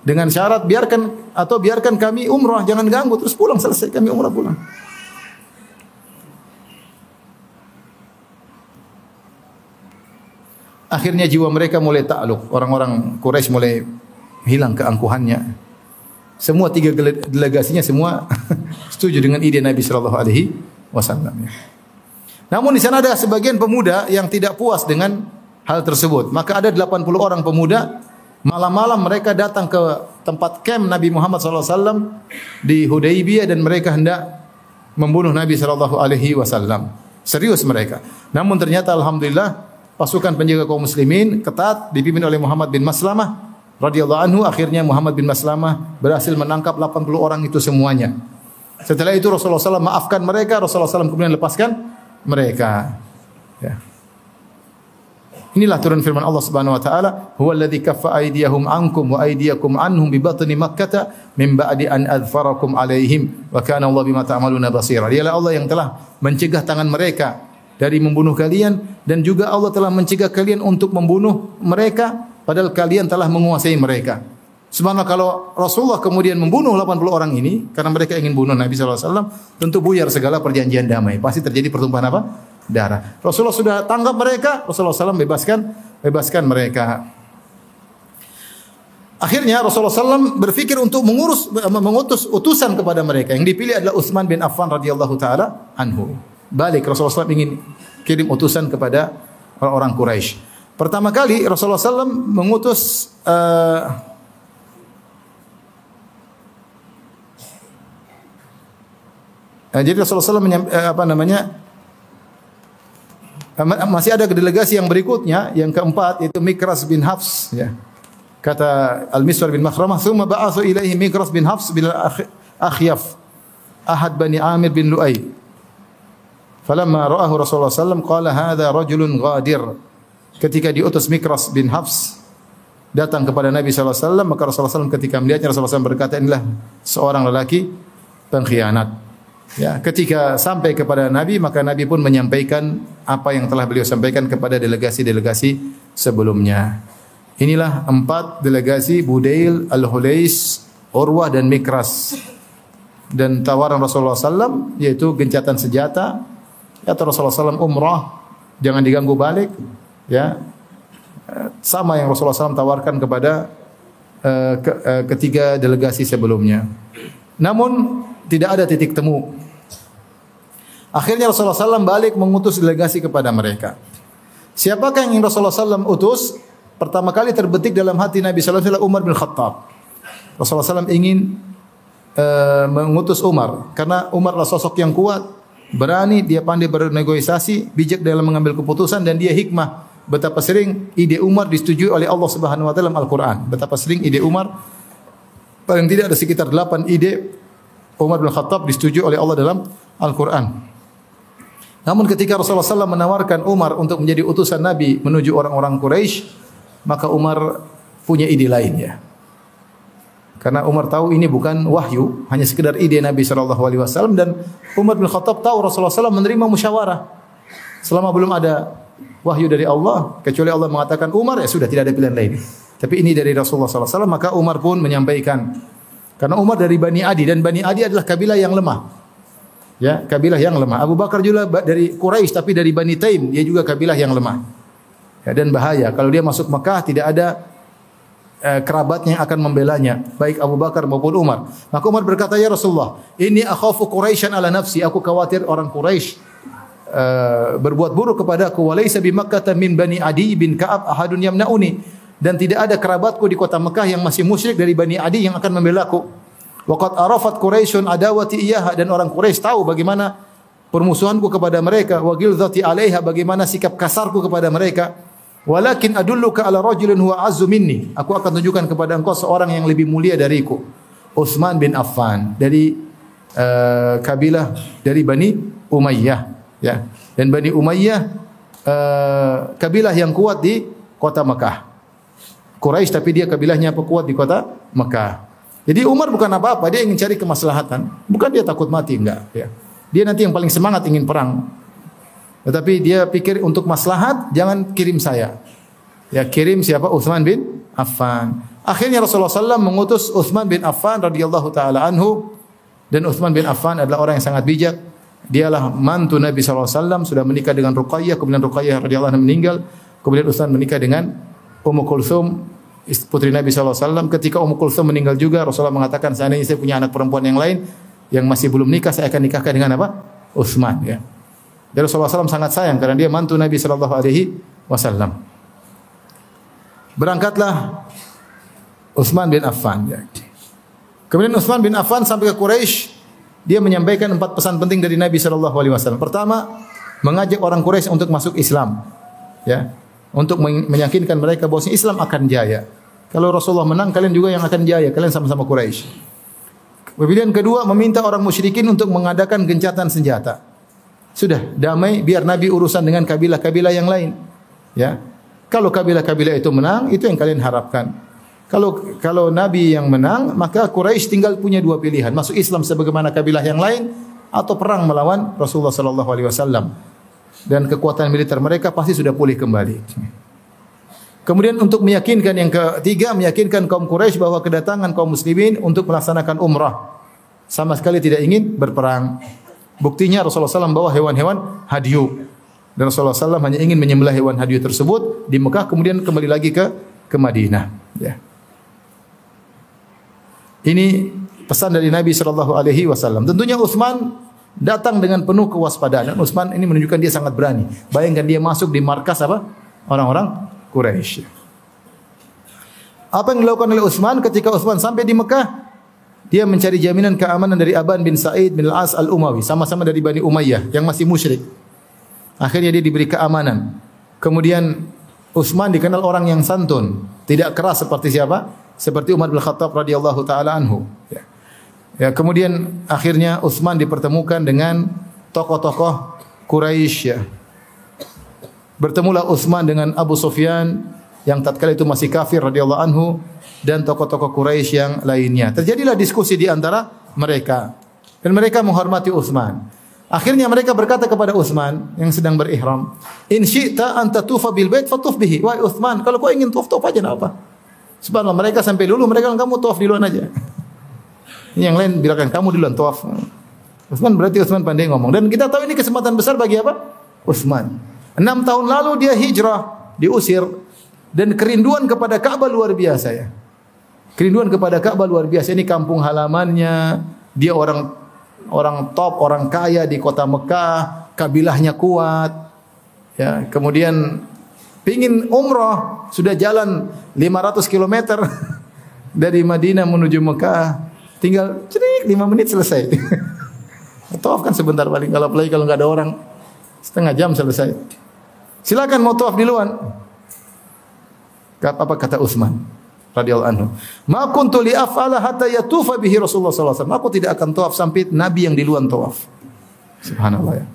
Dengan syarat biarkan atau biarkan kami umrah, jangan ganggu terus pulang selesai kami umrah pulang. Akhirnya jiwa mereka mulai takluk. Orang-orang Quraisy mulai hilang keangkuhannya. Semua tiga delegasinya semua setuju dengan ide Nabi Shallallahu Alaihi Wasallam. Namun di sana ada sebagian pemuda yang tidak puas dengan hal tersebut. Maka ada 80 orang pemuda malam-malam mereka datang ke tempat camp Nabi Muhammad SAW di Hudaybiyah dan mereka hendak membunuh Nabi Wasallam. Serius mereka. Namun ternyata Alhamdulillah pasukan penjaga kaum muslimin ketat dipimpin oleh Muhammad bin Maslamah radhiyallahu anhu akhirnya Muhammad bin Maslamah berhasil menangkap 80 orang itu semuanya. Setelah itu Rasulullah SAW maafkan mereka, Rasulullah SAW kemudian lepaskan mereka. Ya. Inilah turun firman Allah Subhanahu wa taala, "Huwa alladzi kaffa aydiyahum ankum wa aydiyakum anhum bi batni Makkah min ba'di an adfarakum alaihim wa kana Allah bima ta'maluna basira." Dialah Allah yang telah mencegah tangan mereka dari membunuh kalian dan juga Allah telah mencegah kalian untuk membunuh mereka padahal kalian telah menguasai mereka. Subhanallah kalau Rasulullah kemudian membunuh 80 orang ini karena mereka ingin bunuh Nabi SAW, tentu buyar segala perjanjian damai. Pasti terjadi pertumpahan apa? Darah. Rasulullah sudah tangkap mereka, Rasulullah SAW bebaskan bebaskan mereka. Akhirnya Rasulullah SAW berpikir untuk mengurus mengutus utusan kepada mereka. Yang dipilih adalah Utsman bin Affan radhiyallahu taala anhu balik Rasulullah SAW ingin kirim utusan kepada orang-orang Quraisy. Pertama kali Rasulullah SAW mengutus uh, jadi Rasulullah SAW menyam, uh, apa namanya masih ada delegasi yang berikutnya yang keempat yaitu Mikras bin Hafs ya. Kata Al-Miswar bin Makhramah, "Tsumma ba'athu ilaihi Mikras bin Hafs bil Akhyaf ahad Bani Amir bin Lu'ay." Falamma ra'ahu Rasulullah sallam qala hadza rajulun ghadir. Ketika diutus Mikras bin Hafs datang kepada Nabi sallallahu alaihi wasallam maka Rasulullah sallam ketika melihatnya Rasulullah sallam berkata inilah seorang lelaki pengkhianat. Ya, ketika sampai kepada Nabi maka Nabi pun menyampaikan apa yang telah beliau sampaikan kepada delegasi-delegasi sebelumnya. Inilah empat delegasi Budail, Al-Hulais, Urwah dan Mikras. Dan tawaran Rasulullah SAW yaitu gencatan senjata Kata Rasulullah SAW umrah jangan diganggu balik ya sama yang Rasulullah SAW tawarkan kepada uh, ke, uh, ketiga delegasi sebelumnya. Namun tidak ada titik temu. Akhirnya Rasulullah SAW balik mengutus delegasi kepada mereka. Siapakah yang Rasulullah SAW utus? Pertama kali terbetik dalam hati Nabi SAW Umar bin Khattab. Rasulullah SAW ingin uh, mengutus Umar karena Umar adalah sosok yang kuat, berani, dia pandai bernegosiasi, bijak dalam mengambil keputusan dan dia hikmah betapa sering ide Umar disetujui oleh Allah Subhanahu wa taala dalam Al-Qur'an. Betapa sering ide Umar paling tidak ada sekitar 8 ide Umar bin Khattab disetujui oleh Allah dalam Al-Qur'an. Namun ketika Rasulullah SAW menawarkan Umar untuk menjadi utusan Nabi menuju orang-orang Quraisy, maka Umar punya ide lain ya. Karena Umar tahu ini bukan wahyu, hanya sekedar ide Nabi Shallallahu Alaihi Wasallam dan Umar bin Khattab tahu Rasulullah SAW menerima musyawarah. Selama belum ada wahyu dari Allah, kecuali Allah mengatakan Umar ya sudah tidak ada pilihan lain. Tapi ini dari Rasulullah SAW, maka Umar pun menyampaikan. Karena Umar dari Bani Adi dan Bani Adi adalah kabilah yang lemah. Ya, kabilah yang lemah. Abu Bakar juga dari Quraisy tapi dari Bani Taim, dia juga kabilah yang lemah. Ya, dan bahaya kalau dia masuk Mekah tidak ada eh, kerabatnya yang akan membelanya, baik Abu Bakar maupun Umar. Maka Umar berkata, "Ya Rasulullah, ini akhafu Quraisyan ala nafsi, aku khawatir orang Quraisy uh, berbuat buruk kepada aku walaysa bi Makkah min Bani Adi bin Ka'ab ahadun yamnauni dan tidak ada kerabatku di kota Mekah yang masih musyrik dari Bani Adi yang akan membela aku. Waqad arafat Quraisyun adawati iyaha dan orang Quraisy tahu bagaimana permusuhanku kepada mereka wa ghilzati alaiha bagaimana sikap kasarku kepada mereka. Walakin adulluka ala rajulin huwa azzu minni. Aku akan tunjukkan kepada engkau seorang yang lebih mulia dariku. Utsman bin Affan dari uh, kabilah dari Bani Umayyah ya. Dan Bani Umayyah uh, kabilah yang kuat di kota Mekah. Quraisy tapi dia kabilahnya apa kuat di kota Mekah. Jadi Umar bukan apa-apa, dia ingin cari kemaslahatan. Bukan dia takut mati enggak, ya. Dia nanti yang paling semangat ingin perang. Tetapi dia pikir untuk maslahat jangan kirim saya. Ya kirim siapa? Utsman bin Affan. Akhirnya Rasulullah SAW mengutus Utsman bin Affan radhiyallahu taala anhu dan Utsman bin Affan adalah orang yang sangat bijak Dialah mantu Nabi SAW, sudah menikah dengan Ruqayyah, kemudian Ruqayyah radhiyallahu anha meninggal, kemudian Utsman menikah dengan Ummu Kulsum, putri Nabi SAW. Ketika Ummu Kulsum meninggal juga, Rasulullah mengatakan, seandainya saya punya anak perempuan yang lain, yang masih belum nikah, saya akan nikahkan dengan apa? Utsman. Ya. Dan Rasulullah SAW sangat sayang, karena dia mantu Nabi SAW. Berangkatlah Utsman bin Affan. Ya. Kemudian Utsman bin Affan sampai ke Quraisy dia menyampaikan empat pesan penting dari Nabi Shallallahu Alaihi Wasallam. Pertama, mengajak orang Quraisy untuk masuk Islam, ya, untuk meyakinkan mereka bahwa Islam akan jaya. Kalau Rasulullah menang, kalian juga yang akan jaya. Kalian sama-sama Quraisy. Kemudian kedua, meminta orang musyrikin untuk mengadakan gencatan senjata. Sudah damai, biar Nabi urusan dengan kabilah-kabilah yang lain. Ya, kalau kabilah-kabilah itu menang, itu yang kalian harapkan. Kalau kalau Nabi yang menang, maka Quraisy tinggal punya dua pilihan, masuk Islam sebagaimana kabilah yang lain atau perang melawan Rasulullah sallallahu alaihi wasallam. Dan kekuatan militer mereka pasti sudah pulih kembali. Kemudian untuk meyakinkan yang ketiga, meyakinkan kaum Quraisy bahwa kedatangan kaum muslimin untuk melaksanakan umrah sama sekali tidak ingin berperang. Buktinya Rasulullah SAW bawa hewan-hewan hadiu. Dan Rasulullah SAW hanya ingin menyembelih hewan hadiu tersebut di Mekah kemudian kembali lagi ke ke Madinah. Ya. Ini pesan dari Nabi Shallallahu Alaihi Wasallam. Tentunya Utsman datang dengan penuh kewaspadaan. Dan Utsman ini menunjukkan dia sangat berani. Bayangkan dia masuk di markas apa? Orang-orang Quraisy. Apa yang dilakukan oleh Utsman ketika Utsman sampai di Mekah? Dia mencari jaminan keamanan dari Aban bin Sa'id bin Al-As Al-Umawi, sama-sama dari Bani Umayyah yang masih musyrik. Akhirnya dia diberi keamanan. Kemudian Utsman dikenal orang yang santun, tidak keras seperti siapa? Seperti Umar bin Khattab radhiyallahu taala anhu. Ya. ya, kemudian akhirnya Utsman dipertemukan dengan tokoh-tokoh Quraisy ya. Bertemulah Utsman dengan Abu Sufyan yang tatkala itu masih kafir radhiyallahu anhu dan tokoh-tokoh Quraisy yang lainnya. Terjadilah diskusi di antara mereka dan mereka menghormati Utsman. Akhirnya mereka berkata kepada Utsman yang sedang berihram, "In syi'ta an tatufa bil bait fatuf bihi." Wahai Utsman, kalau kau ingin tawaf aja apa? Subhanallah, mereka sampai dulu mereka bilang kamu tawaf duluan aja. Yang lain bilang kamu duluan tawaf. Utsman berarti Utsman pandai ngomong. Dan kita tahu ini kesempatan besar bagi apa? Utsman. Enam tahun lalu dia hijrah, diusir dan kerinduan kepada Ka'bah luar biasa ya. Kerinduan kepada Ka'bah luar biasa. Ini kampung halamannya, dia orang orang top, orang kaya di kota Mekah, kabilahnya kuat. Ya, kemudian pingin umroh, sudah jalan 500 km dari Madinah menuju Mekah, tinggal cerik 5 menit selesai. Tawaf kan sebentar paling kalau apalagi kalau nggak ada orang setengah jam selesai. Silakan mau tawaf luar. Apa kata Utsman radhiyallahu anhu? Ma kuntu li af'ala hatta yatufa bihi Rasulullah sallallahu alaihi wasallam. Aku tidak akan tawaf sampai nabi yang di luar tawaf. Subhanallah ya.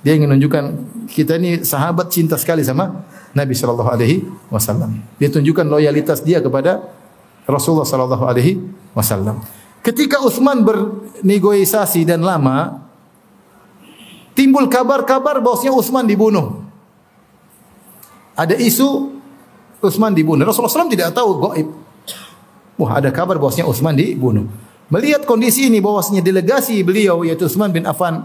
Dia ingin menunjukkan kita ini sahabat cinta sekali sama Nabi sallallahu alaihi wasallam. Dia tunjukkan loyalitas dia kepada Rasulullah sallallahu alaihi wasallam. Ketika Utsman bernegosiasi dan lama, timbul kabar-kabar bahwasanya Utsman dibunuh. Ada isu Utsman dibunuh. Rasulullah SAW tidak tahu gaib. Wah, ada kabar bahwasanya Utsman dibunuh. Melihat kondisi ini bahwasanya delegasi beliau yaitu Utsman bin Affan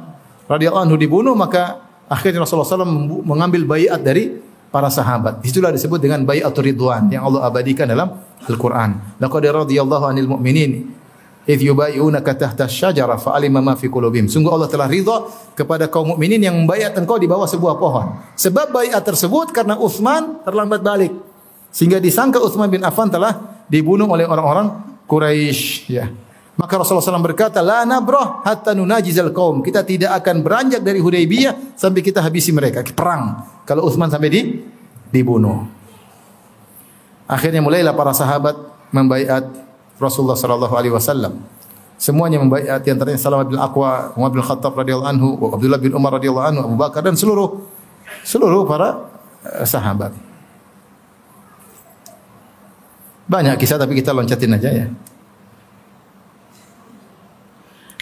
radhiyallahu anhu dibunuh, maka akhirnya Rasulullah SAW mengambil bayat dari para sahabat. Itulah disebut dengan bayatul ridwan yang Allah abadikan dalam Al-Qur'an. Laqad radhiyallahu 'anil mu'minin idh yubayyi'unaka tahta syajara fa'alima ma fi qulubihim. Sungguh Allah telah ridha kepada kaum mukminin yang membayat engkau di bawah sebuah pohon. Sebab bayat tersebut karena Utsman terlambat balik. Sehingga disangka Utsman bin Affan telah dibunuh oleh orang-orang Quraisy, ya. Maka Rasulullah SAW berkata, La nabrah hatta nunajizal kaum. Kita tidak akan beranjak dari Hudaybiyah sampai kita habisi mereka. Perang. Kalau Utsman sampai di, dibunuh. Akhirnya mulailah para sahabat membaiat Rasulullah sallallahu alaihi wasallam. Semuanya membaiat di antaranya Salamah bin Aqwa, Umar bin Khattab radhiyallahu anhu, Abdullah bin Umar radhiyallahu anhu, Abu Bakar dan seluruh seluruh para uh, sahabat. Banyak kisah tapi kita loncatin aja ya.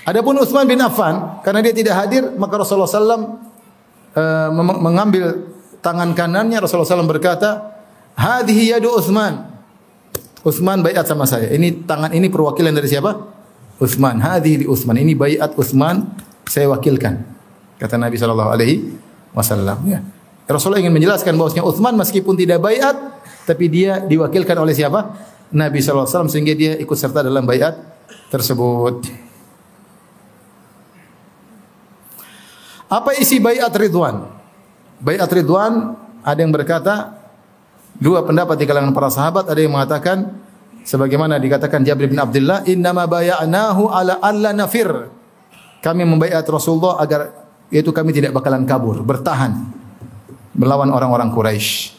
Adapun Utsman bin Affan karena dia tidak hadir maka Rasulullah SAW uh, mengambil tangan kanannya Rasulullah SAW berkata, "Hadhihi yadu Utsman." Utsman bayat sama saya. Ini tangan ini perwakilan dari siapa? Utsman. Hadhihi li Utsman. Ini bayat Utsman saya wakilkan. Kata Nabi sallallahu alaihi wasallam ya. Rasulullah ingin menjelaskan bahwasanya Utsman meskipun tidak bayat tapi dia diwakilkan oleh siapa? Nabi sallallahu alaihi wasallam sehingga dia ikut serta dalam bayat tersebut. Apa isi bayat Ridwan? Bayat Ridwan ada yang berkata Dua pendapat di kalangan para sahabat ada yang mengatakan sebagaimana dikatakan Jabir bin Abdullah innama bay'anahu ala alla nafir. Kami membaiat Rasulullah agar yaitu kami tidak bakalan kabur, bertahan melawan orang-orang Quraisy.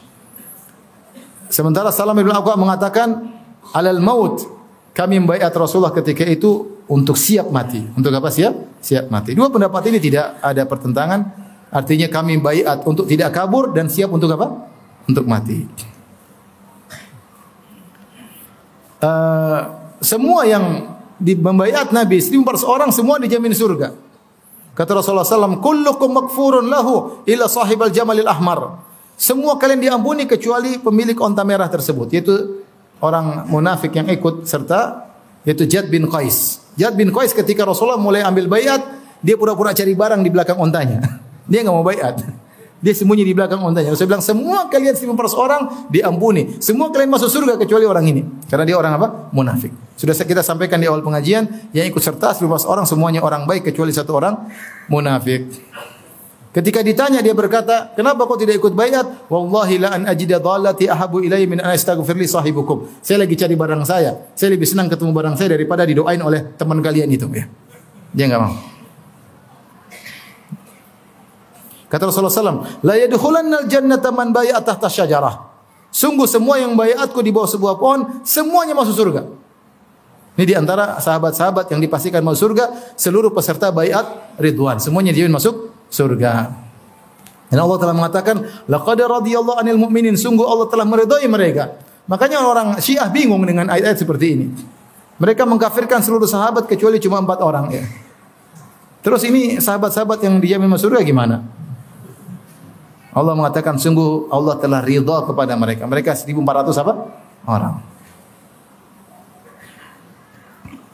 Sementara Salam bin Aqwa mengatakan alal maut kami membaiat Rasulullah ketika itu untuk siap mati. Untuk apa siap? Siap mati. Dua pendapat ini tidak ada pertentangan. Artinya kami baiat untuk tidak kabur dan siap untuk apa? untuk mati. Uh, semua yang di Nabi 1400 orang semua dijamin surga. Kata Rasulullah SAW, Kullukum makfurun lahu ila sahibal jamalil ahmar. Semua kalian diampuni kecuali pemilik onta merah tersebut. Yaitu orang munafik yang ikut serta yaitu Jad bin Qais. Jad bin Qais ketika Rasulullah mulai ambil bayat, dia pura-pura cari barang di belakang ontanya. Dia nggak mau bayat. Dia sembunyi di belakang ontanya. Saya bilang semua kalian 1500 orang diampuni. Semua kalian masuk surga kecuali orang ini. Karena dia orang apa? Munafik. Sudah kita sampaikan di awal pengajian, yang ikut serta 15 orang semuanya orang baik kecuali satu orang munafik. Ketika ditanya dia berkata, "Kenapa kau tidak ikut bayat?" "Wallahi la an ajida dhallati ahabu ilayya min an astaghfir li sahibukum." Saya lagi cari barang saya. Saya lebih senang ketemu barang saya daripada didoain oleh teman kalian itu ya. Dia enggak mau. Kata Rasulullah SAW, La yadkhulannal jannata man bayat tahta syajarah. Sungguh semua yang bayatku di bawah sebuah pohon, semuanya masuk surga. Ini di antara sahabat-sahabat yang dipastikan masuk surga, seluruh peserta bayat ridwan. Semuanya dijamin masuk surga. Dan Allah telah mengatakan, Laqad radiyallahu anil mu'minin. Sungguh Allah telah meridai mereka. Makanya orang Syiah bingung dengan ayat-ayat seperti ini. Mereka mengkafirkan seluruh sahabat kecuali cuma empat orang. Ya. Terus ini sahabat-sahabat yang dijamin masuk surga gimana? Allah mengatakan sungguh Allah telah ridha kepada mereka. Mereka 1400 apa? Orang.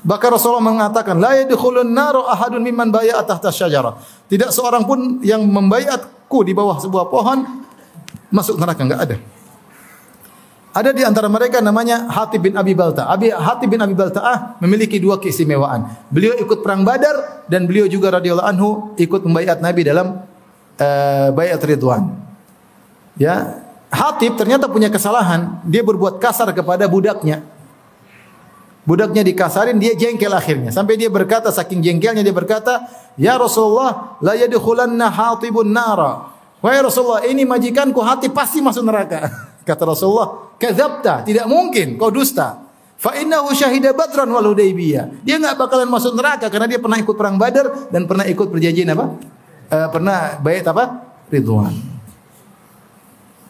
Bahkan Rasulullah mengatakan la yadkhulun naru ahadun mimman bay'a tahta syajarah. Tidak seorang pun yang membayatku di bawah sebuah pohon masuk neraka enggak ada. Ada di antara mereka namanya Hatib bin Abi Balta. Abi Hatib bin Abi Balta'ah memiliki dua keistimewaan. Beliau ikut perang Badar dan beliau juga radhiyallahu anhu ikut membaiat Nabi dalam uh, baiat Ridwan. Ya, Hatib ternyata punya kesalahan. Dia berbuat kasar kepada budaknya. Budaknya dikasarin, dia jengkel akhirnya. Sampai dia berkata, saking jengkelnya dia berkata, Ya Rasulullah, la yadkhulanna hatibun nara. Wahai Rasulullah, ini majikanku hati pasti masuk neraka. Kata Rasulullah, kadzabta, tidak mungkin, kau dusta. Fa innahu syahida badran wal hudaybiyah. Dia enggak bakalan masuk neraka karena dia pernah ikut perang Badar dan pernah ikut perjanjian apa? Uh, pernah bait apa? Ridwan.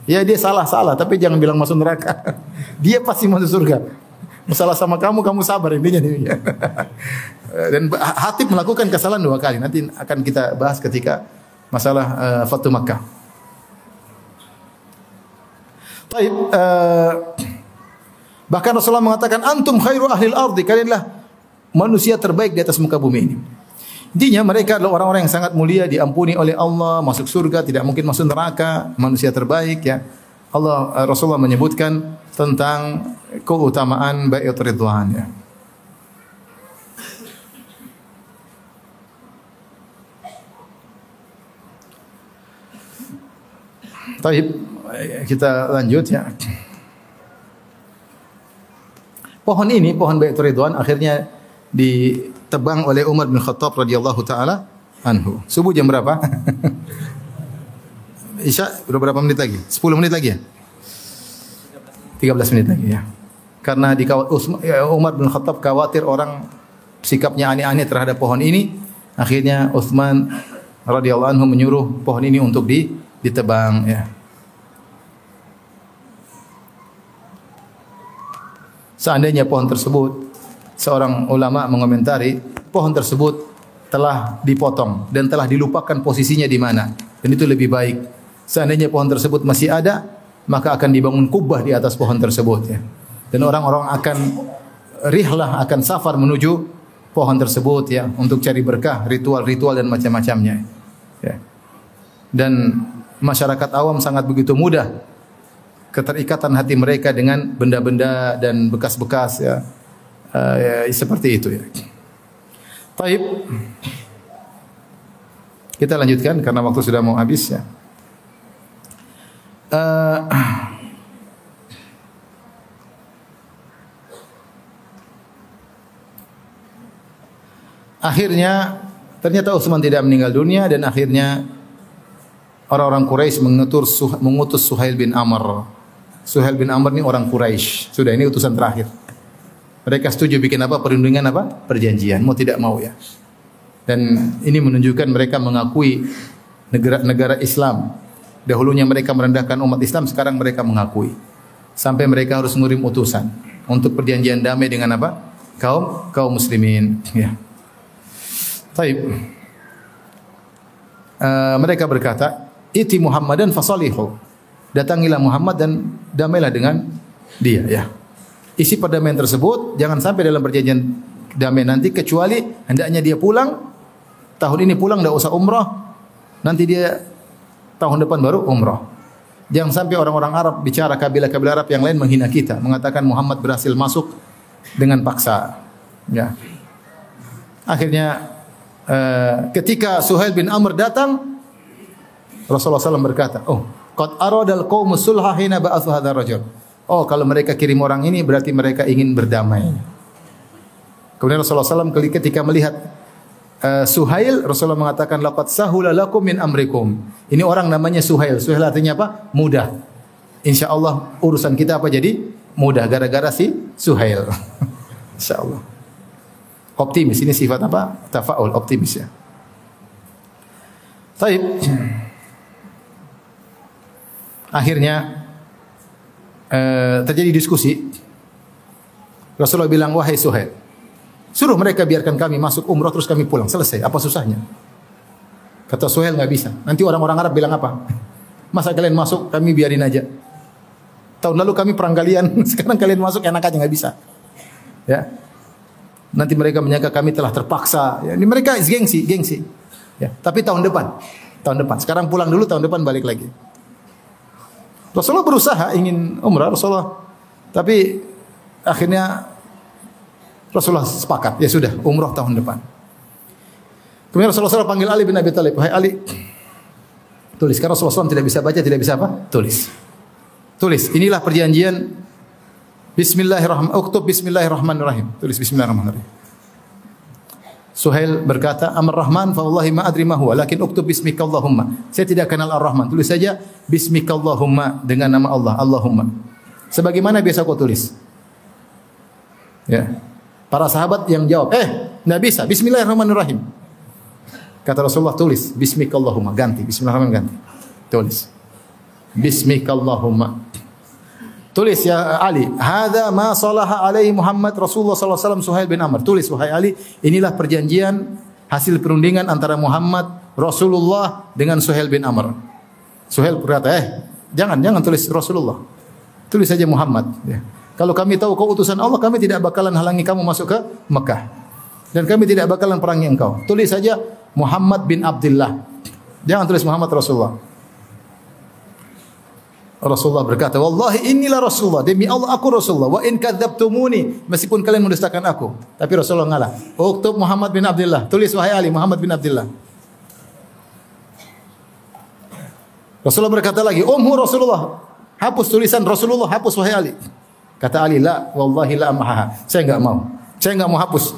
Ya dia salah-salah tapi jangan bilang masuk neraka. dia pasti masuk surga. Masalah sama kamu, kamu sabar intinya nih. Dan Hatib melakukan kesalahan dua kali. Nanti akan kita bahas ketika masalah uh, Fatu Makkah. Baik, uh, bahkan Rasulullah mengatakan antum khairu ahli ardi kalianlah manusia terbaik di atas muka bumi ini. Intinya mereka adalah orang-orang yang sangat mulia, diampuni oleh Allah, masuk surga, tidak mungkin masuk neraka, manusia terbaik ya. Allah uh, Rasulullah menyebutkan tentang keutamaan baiat ridwan ya. Taib kita lanjut ya. Pohon ini, pohon baiat ridwan akhirnya ditebang oleh Umar bin Khattab radhiyallahu taala anhu. Subuh jam berapa? Isya berapa menit lagi? 10 menit lagi ya? 13 menit lagi ya. Karena di ya, Umar bin Khattab khawatir orang sikapnya aneh-aneh terhadap pohon ini, akhirnya Utsman radhiyallahu anhu menyuruh pohon ini untuk di, ditebang ya. Seandainya pohon tersebut seorang ulama mengomentari pohon tersebut telah dipotong dan telah dilupakan posisinya di mana dan itu lebih baik. Seandainya pohon tersebut masih ada, maka akan dibangun kubah di atas pohon tersebut ya. Dan orang-orang akan rihlah akan safar menuju pohon tersebut ya untuk cari berkah, ritual-ritual dan macam-macamnya. Ya. Dan masyarakat awam sangat begitu mudah keterikatan hati mereka dengan benda-benda dan bekas-bekas ya. Uh, ya seperti itu ya. Taib. Kita lanjutkan karena waktu sudah mau habis ya. Uh, akhirnya ternyata Utsman tidak meninggal dunia dan akhirnya orang-orang Quraisy mengutus Suhail bin Amr. Suhail bin Amr ini orang Quraisy. Sudah ini utusan terakhir. Mereka setuju bikin apa? Perundingan apa? Perjanjian. Mau tidak mau ya. Dan ini menunjukkan mereka mengakui negara-negara Islam Dahulunya mereka merendahkan umat Islam, sekarang mereka mengakui. Sampai mereka harus mengirim utusan untuk perjanjian damai dengan apa? Kaum kaum muslimin. Ya. Taib. Uh, mereka berkata, "Iti Muhammadan fasalihu." Datangilah Muhammad dan damailah dengan dia, ya. Isi perdamaian tersebut jangan sampai dalam perjanjian damai nanti kecuali hendaknya dia pulang tahun ini pulang tidak usah umrah nanti dia tahun depan baru umrah. Jangan sampai orang-orang Arab bicara kabilah-kabilah Arab yang lain menghina kita, mengatakan Muhammad berhasil masuk dengan paksa. Ya. Akhirnya uh, ketika Suhail bin Amr datang, Rasulullah SAW berkata, "Oh, qad aradal qaumu sulha hina ba'athu hadzal rajul." Oh, kalau mereka kirim orang ini berarti mereka ingin berdamai. Kemudian Rasulullah SAW ketika melihat uh, Suhail Rasulullah mengatakan laqad sahula lakum min amrikum. Ini orang namanya Suhail. Suhail artinya apa? Mudah. Insya Allah urusan kita apa jadi mudah gara-gara si Suhail. Insya Allah. Optimis ini sifat apa? Tafaul, optimis ya. Taib. Akhirnya uh, terjadi diskusi. Rasulullah bilang, wahai Suhail, Suruh mereka biarkan kami masuk umrah terus kami pulang. Selesai. Apa susahnya? Kata Suhail nggak bisa. Nanti orang-orang Arab bilang apa? Masa kalian masuk, kami biarin aja. Tahun lalu kami perang kalian, sekarang kalian masuk enak aja nggak bisa. Ya. Nanti mereka menyangka kami telah terpaksa. Ya, ini mereka gengsi, gengsi. Ya. Tapi tahun depan, tahun depan. Sekarang pulang dulu, tahun depan balik lagi. Rasulullah berusaha ingin umrah. Rasulullah Tapi akhirnya Rasulullah sepakat, ya sudah, umroh tahun depan. Kemudian Rasulullah SAW panggil Ali bin Abi Thalib, "Hai Ali, tulis." Karena Rasulullah SAW tidak bisa baca, tidak bisa apa? Tulis. Tulis. Inilah perjanjian Bismillahirrahmanirrahim. Uktub Bismillahirrahmanirrahim. Tulis Bismillahirrahmanirrahim. Suhail berkata, Amr Rahman, fa wallahi ma adri ma huwa, lakin uktub bismika Allahumma. Saya tidak kenal Ar-Rahman. Tulis saja bismika Allahumma dengan nama Allah, Allahumma. Sebagaimana biasa kau tulis. Ya. Para sahabat yang jawab, "Eh, enggak bisa. Bismillahirrahmanirrahim." Kata Rasulullah tulis bismikallahumma ganti bismillahirrahmanirrahim ganti. Tulis. Bismikallahumma. Tulis ya Ali, hadza ma salaha alaihi Muhammad Rasulullah sallallahu alaihi wasallam Suhail bin Amr. Tulis wahai Ali, inilah perjanjian hasil perundingan antara Muhammad Rasulullah dengan Suhail bin Amr. Suhail berkata, "Eh, jangan jangan tulis Rasulullah. Tulis saja Muhammad." Ya. Kalau kami tahu kau utusan Allah, kami tidak bakalan halangi kamu masuk ke Mekah. Dan kami tidak bakalan perangi engkau. Tulis saja Muhammad bin Abdullah. Jangan tulis Muhammad Rasulullah. Rasulullah berkata, "Wallahi inilah Rasulullah. Demi Allah aku Rasulullah. Wa in kadzabtumuni, meskipun kalian mendustakan aku." Tapi Rasulullah ngalah. Uktub Muhammad bin Abdullah. Tulis wahai Ali Muhammad bin Abdullah. Rasulullah berkata lagi, "Umhu Rasulullah." Hapus tulisan Rasulullah, hapus wahai Ali. Kata Ali, "La, wallahi la amaha." Saya enggak mau. Saya enggak mau hapus.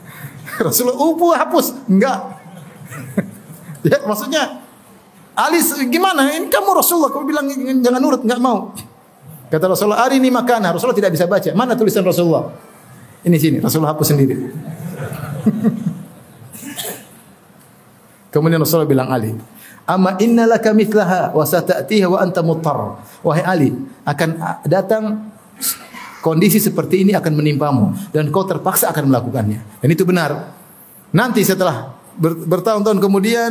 Rasulullah, "Upu hapus." Enggak. ya, maksudnya Ali gimana? Ini kamu Rasulullah, kamu bilang jangan nurut, enggak mau. Kata Rasulullah, "Ari ini makanan." Rasulullah tidak bisa baca. Mana tulisan Rasulullah? Ini sini, Rasulullah hapus sendiri. Kemudian Rasulullah bilang Ali, "Amma innalaka mithlaha wa sata'tiha wa anta muttar." Wahai Ali, akan datang kondisi seperti ini akan menimpamu dan kau terpaksa akan melakukannya. Dan itu benar. Nanti setelah ber, bertahun-tahun kemudian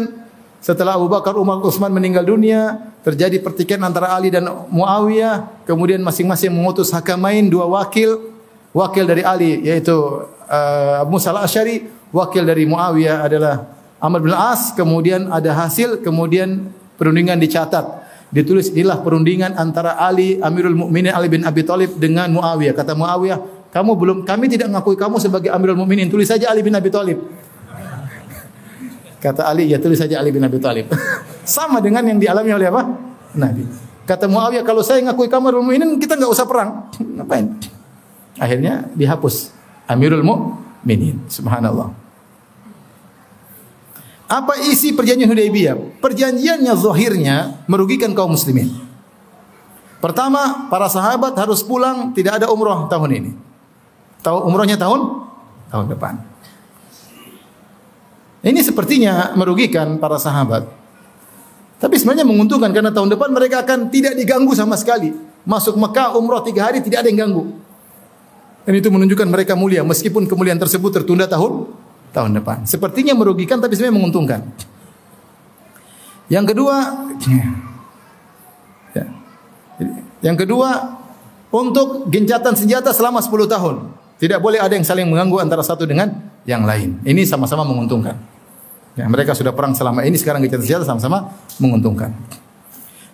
setelah Abu Bakar, Umar, Utsman meninggal dunia, terjadi pertikaian antara Ali dan Muawiyah, kemudian masing-masing mengutus hakamain dua wakil, wakil dari Ali yaitu uh, Musa al-Asy'ari, wakil dari Muawiyah adalah Amr bin As, kemudian ada hasil, kemudian perundingan dicatat. Ditulis inilah perundingan antara Ali Amirul Mukminin Ali bin Abi Thalib dengan Muawiyah. Kata Muawiyah, kamu belum kami tidak mengakui kamu sebagai Amirul Mukminin, tulis saja Ali bin Abi Thalib. Kata Ali, ya tulis saja Ali bin Abi Thalib. Sama dengan yang dialami oleh apa? Nabi. Kata Muawiyah, kalau saya ngakui kamu Amirul Mukminin, kita nggak usah perang. Ngapain? Akhirnya dihapus Amirul Mukminin. Subhanallah. Apa isi perjanjian Hudaybiyah? Perjanjiannya zahirnya merugikan kaum muslimin. Pertama, para sahabat harus pulang tidak ada umroh tahun ini. Tahu umrohnya tahun tahun depan. Ini sepertinya merugikan para sahabat. Tapi sebenarnya menguntungkan karena tahun depan mereka akan tidak diganggu sama sekali. Masuk Mekah umroh tiga hari tidak ada yang ganggu. Dan itu menunjukkan mereka mulia meskipun kemuliaan tersebut tertunda tahun tahun depan. Sepertinya merugikan tapi sebenarnya menguntungkan. Yang kedua, ya. yang kedua untuk gencatan senjata selama 10 tahun. Tidak boleh ada yang saling mengganggu antara satu dengan yang lain. Ini sama-sama menguntungkan. Ya, mereka sudah perang selama ini sekarang gencatan senjata sama-sama menguntungkan.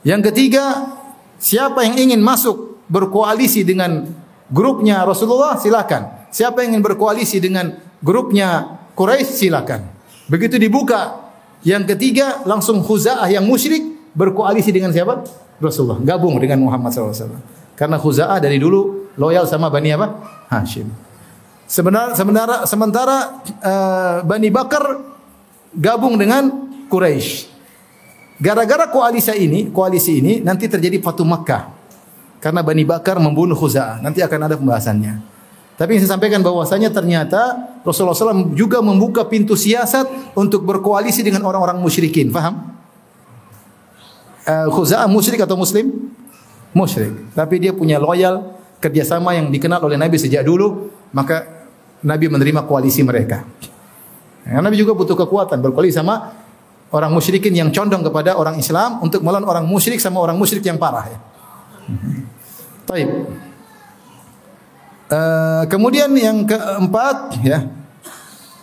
Yang ketiga, siapa yang ingin masuk berkoalisi dengan grupnya Rasulullah silakan. Siapa yang ingin berkoalisi dengan grupnya Quraisy silakan. Begitu dibuka yang ketiga langsung Khuza'ah yang musyrik berkoalisi dengan siapa? Rasulullah. Gabung dengan Muhammad SAW. Karena Khuza'ah dari dulu loyal sama Bani apa? Hashim. Sebenarnya sementara sementara uh, Bani Bakar gabung dengan Quraisy. Gara-gara koalisi ini, koalisi ini nanti terjadi Fatu Makkah. Karena Bani Bakar membunuh Khuza'ah. Nanti akan ada pembahasannya. Tapi yang saya sampaikan bahwasanya ternyata Rasulullah SAW juga membuka pintu siasat untuk berkoalisi dengan orang-orang musyrikin. Faham? Uh, Khuza'ah musyrik atau muslim? Musyrik. Tapi dia punya loyal kerjasama yang dikenal oleh Nabi sejak dulu. Maka Nabi menerima koalisi mereka. Karena Nabi juga butuh kekuatan berkoalisi sama orang musyrikin yang condong kepada orang Islam untuk melawan orang musyrik sama orang musyrik yang parah ya. Taib. Uh, kemudian yang keempat ya.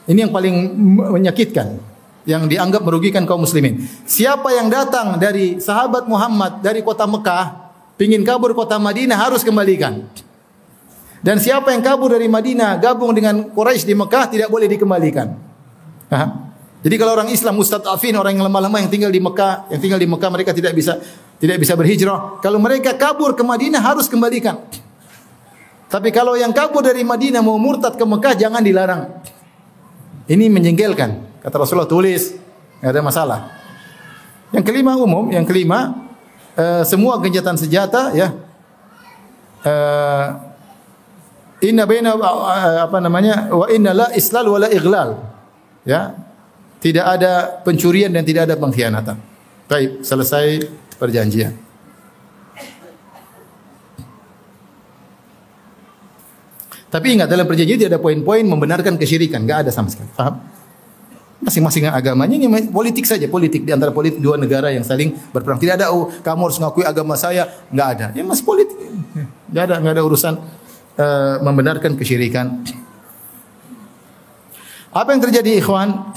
Ini yang paling menyakitkan yang dianggap merugikan kaum muslimin. Siapa yang datang dari sahabat Muhammad dari kota Mekah, pingin kabur kota Madinah harus kembalikan. Dan siapa yang kabur dari Madinah gabung dengan Quraisy di Mekah tidak boleh dikembalikan. Aha. Jadi kalau orang Islam mustadafin, orang yang lemah-lemah yang tinggal di Mekah, yang tinggal di Mekah mereka tidak bisa tidak bisa berhijrah. Kalau mereka kabur ke Madinah harus kembalikan. Tapi kalau yang kabur dari Madinah mau murtad ke Mekah jangan dilarang. Ini menjengkelkan. Kata Rasulullah tulis, nggak ada masalah. Yang kelima umum, yang kelima uh, semua gencatan senjata ya uh, inna baina uh, apa namanya wa inna la islal wala iglal ya tidak ada pencurian dan tidak ada pengkhianatan. Baik, selesai perjanjian. Tapi ingat dalam perjanjian tidak ada poin-poin membenarkan kesyirikan, enggak ada sama sekali. Paham? Masing-masing agamanya ini politik saja, politik di antara politik dua negara yang saling berperang. Tidak ada oh kamu harus mengakui agama saya, enggak ada. Ya masih politik. Enggak ada enggak ada urusan uh, membenarkan kesyirikan. Apa yang terjadi ikhwan?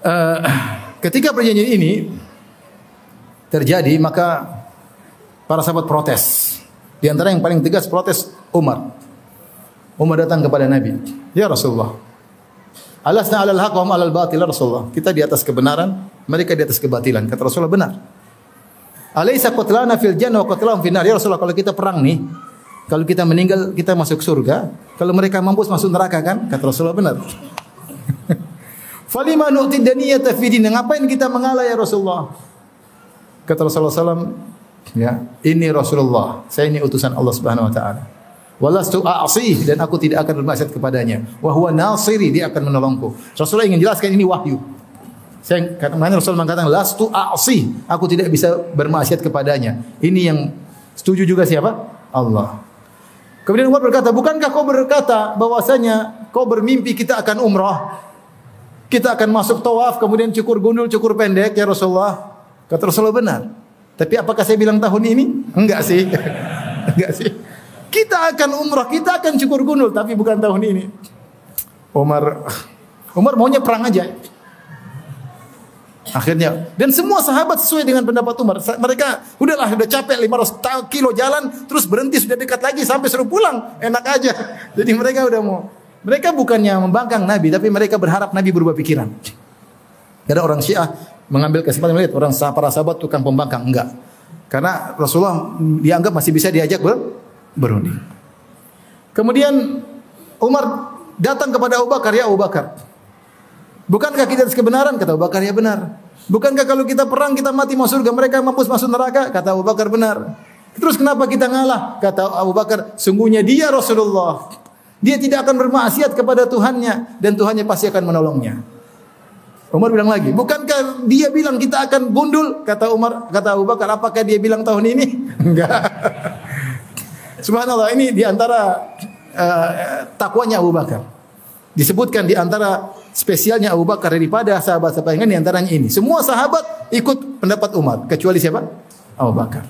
Uh, ketika perjanjian ini terjadi maka para sahabat protes. Di antara yang paling tegas protes Umar. Umar datang kepada Nabi, "Ya Rasulullah, alasna 'alal haqq wa 'alal batil ya Rasulullah. Kita di atas kebenaran, mereka di atas kebatilan." Kata Rasulullah, "Benar." Alaysa qatlana fil jannah wa qatlahum fil nar. Ya Rasulullah, kalau kita perang nih, kalau kita meninggal kita masuk surga, kalau mereka mampus masuk neraka kan? Kata Rasulullah, "Benar." Falima nu'ti daniyata fi din. Ngapain kita mengalah ya Rasulullah? Kata Rasulullah SAW, ya, ini Rasulullah. Saya ini utusan Allah Subhanahu wa taala. Walastu a'sih dan aku tidak akan bermaksiat kepadanya. Wa huwa nasiri, dia akan menolongku. Rasulullah ingin jelaskan ini wahyu. Saya kata Rasul mengatakan lastu a'sih, aku tidak bisa bermaksiat kepadanya. Ini yang setuju juga siapa? Allah. Kemudian Umar berkata, "Bukankah kau berkata bahwasanya kau bermimpi kita akan umrah? Kita akan masuk tawaf, kemudian cukur gundul, cukur pendek ya Rasulullah." Kata Rasulullah benar. Tapi apakah saya bilang tahun ini? Enggak sih. Enggak sih. Kita akan umrah, kita akan cukur gundul, tapi bukan tahun ini. Umar Umar maunya perang aja. Akhirnya dan semua sahabat sesuai dengan pendapat Umar. Mereka udahlah udah capek 500 kilo jalan terus berhenti sudah dekat lagi sampai suruh pulang. Enak aja. Jadi mereka udah mau mereka bukannya membangkang Nabi tapi mereka berharap Nabi berubah pikiran. Ada orang Syiah mengambil kesempatan melihat orang para sahabat tukang pembangkang enggak. Karena Rasulullah dianggap masih bisa diajak ber berunding. Kemudian Umar datang kepada Abu Bakar, ya Abu Bakar. Bukankah kita kebenaran? Kata Abu Bakar, ya benar. Bukankah kalau kita perang kita mati masuk surga, mereka mampus masuk neraka? Kata Abu Bakar, benar. Terus kenapa kita ngalah? Kata Abu Bakar, sungguhnya dia Rasulullah. Dia tidak akan bermaksiat kepada Tuhannya dan Tuhannya pasti akan menolongnya. Umar bilang lagi, bukankah dia bilang kita akan gundul? Kata Umar, kata Abu Bakar, apakah dia bilang tahun ini? Enggak. Subhanallah, ini di antara uh, takwanya Abu Bakar. Disebutkan di antara spesialnya Abu Bakar daripada sahabat-sahabat yang lain di antaranya ini. Semua sahabat ikut pendapat Umar, kecuali siapa? Abu Bakar.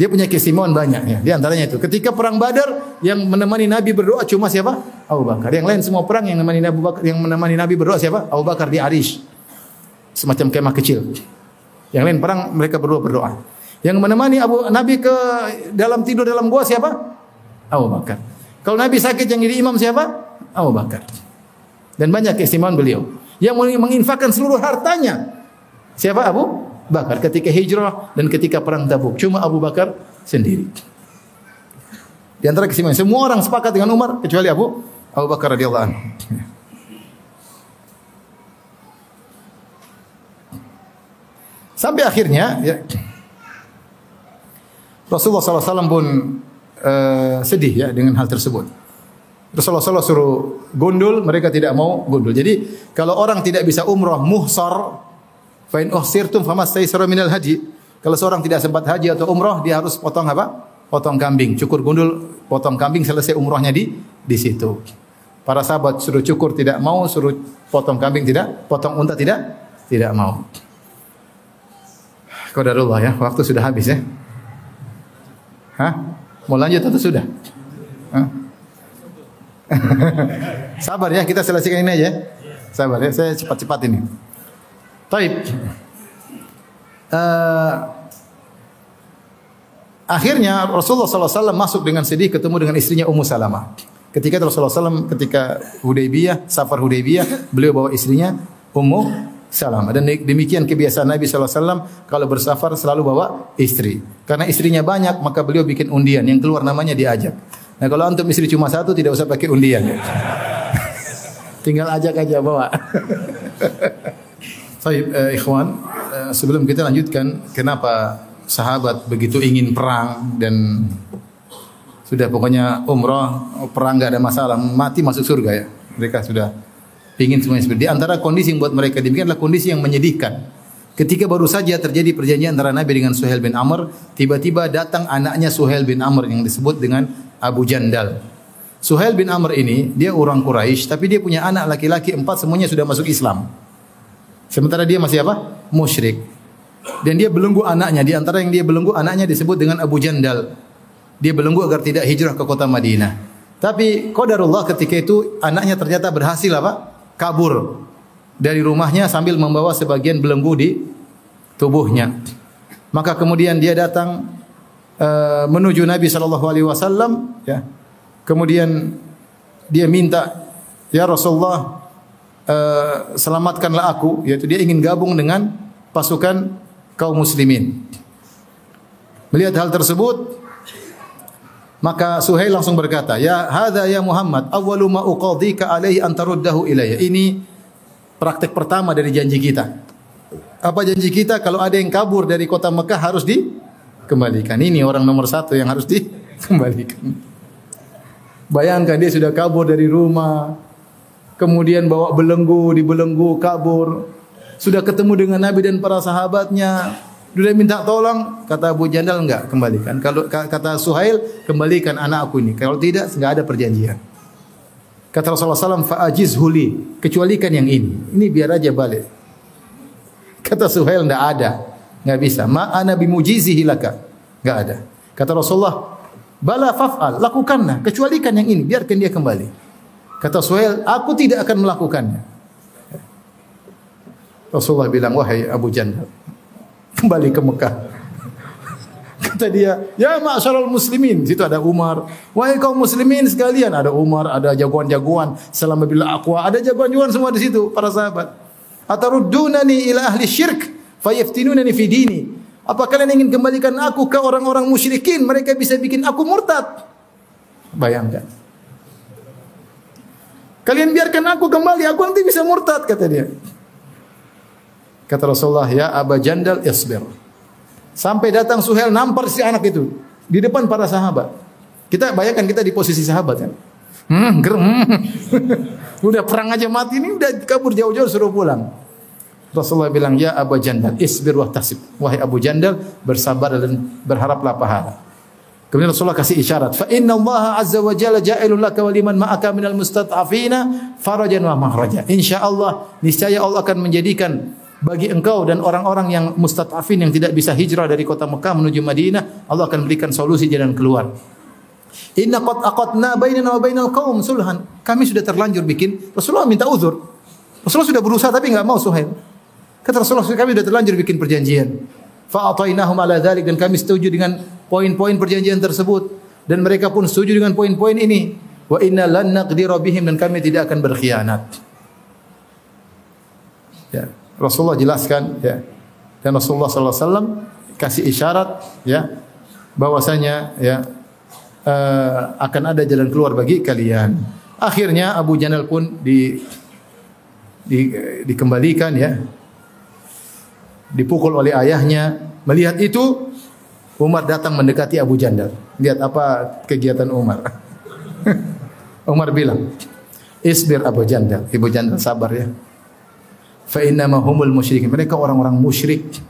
Dia punya keistimewaan banyak ya. Di antaranya itu, ketika perang Badar yang menemani Nabi berdoa cuma siapa? Abu Bakar. Yang lain semua perang yang menemani Nabi Bakar, yang menemani Nabi berdoa siapa? Abu Bakar di Arish. Semacam kemah kecil. Yang lain perang mereka berdua berdoa. Yang menemani Abu Nabi ke dalam tidur dalam gua siapa? Abu Bakar. Kalau Nabi sakit yang jadi imam siapa? Abu Bakar. Dan banyak keistimewaan beliau. Yang menginfakkan seluruh hartanya. Siapa Abu Bakar ketika hijrah dan ketika perang Tabuk. Cuma Abu Bakar sendiri. Di antara keistimewaan semua orang sepakat dengan Umar kecuali Abu Abu Bakar radhiyallahu anhu. Sampai akhirnya ya, Rasulullah SAW pun uh, sedih ya dengan hal tersebut. Rasulullah SAW suruh gundul, mereka tidak mau gundul. Jadi kalau orang tidak bisa umrah muhsar, fa in uhsirtum famastaysara minal haji. Kalau seorang tidak sempat haji atau umrah, dia harus potong apa? Potong kambing, cukur gundul, potong kambing selesai umrahnya di di situ. Para sahabat suruh cukur tidak mau, suruh potong kambing tidak, potong unta tidak, tidak mau. Qadarullah ya, waktu sudah habis ya. Hah? Mau lanjut atau sudah? Sabar ya, kita selesaikan ini aja. Sabar ya, saya cepat-cepat ini. Taib. Uh, Akhirnya Rasulullah SAW masuk dengan sedih ketemu dengan istrinya Ummu Salamah. Ketika Rasulullah SAW ketika Hudaybiyah, safar Hudaybiyah, beliau bawa istrinya Ummu Salamah. Dan demikian kebiasaan Nabi SAW kalau bersafar selalu bawa istri. Karena istrinya banyak maka beliau bikin undian yang keluar namanya diajak. Nah kalau antum istri cuma satu tidak usah pakai undian. Tinggal ajak aja bawa. Baik, eh, ikhwan, eh, sebelum kita lanjutkan, kenapa sahabat begitu ingin perang dan sudah pokoknya umrah perang nggak ada masalah mati masuk surga ya mereka sudah ingin semuanya seperti di antara kondisi yang buat mereka demikian adalah kondisi yang menyedihkan ketika baru saja terjadi perjanjian antara Nabi dengan Suhail bin Amr tiba-tiba datang anaknya Suhail bin Amr yang disebut dengan Abu Jandal Suhail bin Amr ini dia orang Quraisy tapi dia punya anak laki-laki empat semuanya sudah masuk Islam sementara dia masih apa musyrik dan dia belenggu anaknya. Di antara yang dia belenggu anaknya disebut dengan Abu Jandal. Dia belenggu agar tidak hijrah ke kota Madinah. Tapi qadarullah ketika itu anaknya ternyata berhasil apa? Kabur dari rumahnya sambil membawa sebagian belenggu di tubuhnya. Maka kemudian dia datang uh, menuju Nabi sallallahu alaihi wasallam ya. Kemudian dia minta, "Ya Rasulullah, uh, selamatkanlah aku." Yaitu dia ingin gabung dengan pasukan kaum muslimin. Melihat hal tersebut, maka Suhail langsung berkata, "Ya hadza ya Muhammad, awwalu ma uqadhika alaihi an taruddahu ilayya." Ini praktek pertama dari janji kita. Apa janji kita? Kalau ada yang kabur dari kota Mekah harus dikembalikan. Ini orang nomor satu yang harus dikembalikan. Bayangkan dia sudah kabur dari rumah, kemudian bawa belenggu, dibelenggu, kabur. Sudah ketemu dengan Nabi dan para sahabatnya. Sudah minta tolong, kata Abu Jandal enggak kembalikan. Kalau kata Suhail, kembalikan anak aku ini. Kalau tidak, enggak ada perjanjian. Kata Rasulullah SAW, fa'ajiz huli, kecualikan yang ini. Ini biar aja balik. Kata Suhail, enggak ada. Enggak bisa. Ma'ana bimujizihi laka. Enggak ada. Kata Rasulullah, bala faf'al, lakukanlah. Kecualikan yang ini, biarkan dia kembali. Kata Suhail, aku tidak akan melakukannya. Rasulullah bilang, wahai Abu Jandal, kembali ke Mekah. Kata dia, ya ma'asyaral muslimin. Situ ada Umar. Wahai kaum muslimin sekalian. Ada Umar, ada jagoan-jagoan. Selama bila aqwa. Ada jagoan-jagoan semua di situ, para sahabat. Ataruddunani ila ahli syirk. Fayaftinunani fi dini. Apa kalian ingin kembalikan aku ke orang-orang musyrikin? Mereka bisa bikin aku murtad. Bayangkan. Kalian biarkan aku kembali, aku nanti bisa murtad, kata dia. Kata Rasulullah, ya Aba Jandal isbir. Sampai datang Suhel nampar si anak itu di depan para sahabat. Kita bayangkan kita di posisi sahabat kan. Hmm, gerem. udah perang aja mati ini udah kabur jauh-jauh suruh pulang. Rasulullah bilang, "Ya Abu Jandal, isbir wa tasib." Wahai Abu Jandal, bersabar dan berharaplah pahala. Kemudian Rasulullah kasih isyarat, "Fa inna Allah azza wa jalla ja'ilun laka wa liman ma'aka minal mustat'afina farajan wa mahraja." Insyaallah niscaya Allah akan menjadikan bagi engkau dan orang-orang yang mustatafin yang tidak bisa hijrah dari kota Mekah menuju Madinah, Allah akan berikan solusi jalan keluar. Inna qad aqadna bainana wa bainal qaum sulhan. Kami sudah terlanjur bikin Rasulullah minta uzur. Rasulullah sudah berusaha tapi enggak mau Suhail. Kata Rasulullah kami sudah terlanjur bikin perjanjian. Fa atainahum ala dzalik dan kami setuju dengan poin-poin perjanjian tersebut dan mereka pun setuju dengan poin-poin ini. Wa inna lan naqdira bihim dan kami tidak akan berkhianat. Rasulullah jelaskan ya. Dan Rasulullah sallallahu alaihi wasallam kasih isyarat ya bahwasanya ya uh, akan ada jalan keluar bagi kalian. Akhirnya Abu Janal pun di, di dikembalikan ya. Dipukul oleh ayahnya. Melihat itu Umar datang mendekati Abu Jandal. Lihat apa kegiatan Umar. Umar bilang, "Isbir Abu Jandal." Ibu Jandal sabar ya. Fa inna humul musyrikin. Mereka orang-orang musyrik.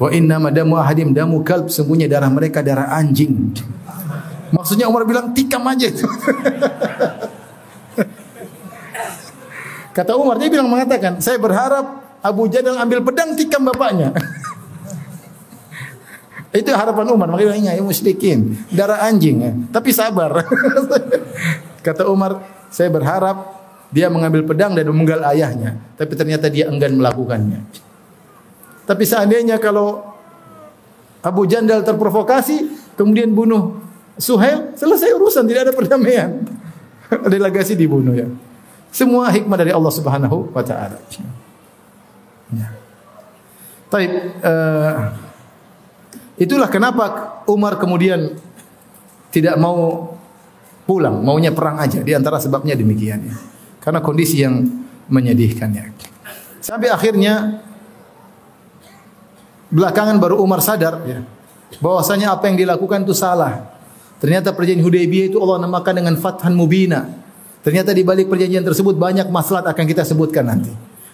Wa inna damu ahadim damu kalb. Sungguhnya darah mereka darah anjing. Maksudnya Umar bilang tikam aja. Kata Umar dia bilang mengatakan, saya berharap Abu Jadal ambil pedang tikam bapaknya. Itu harapan Umar. Makanya ya musyrikin, darah anjing ya. Tapi sabar. Kata Umar, saya berharap dia mengambil pedang dan memenggal ayahnya, tapi ternyata dia enggan melakukannya. Tapi seandainya kalau Abu Jandal terprovokasi, kemudian bunuh Suhail, selesai urusan, tidak ada perdamaian. Delegasi dibunuh ya. Semua hikmah dari Allah Subhanahu wa taala. Ya. Taib, uh, itulah kenapa Umar kemudian tidak mau pulang, maunya perang aja. Di antara sebabnya demikian ya. Karena kondisi yang menyedihkannya. Sampai akhirnya belakangan baru Umar sadar ya, bahwasanya apa yang dilakukan itu salah. Ternyata perjanjian Hudaybiyah itu Allah namakan dengan fathan mubina. Ternyata di balik perjanjian tersebut banyak masalah akan kita sebutkan nanti.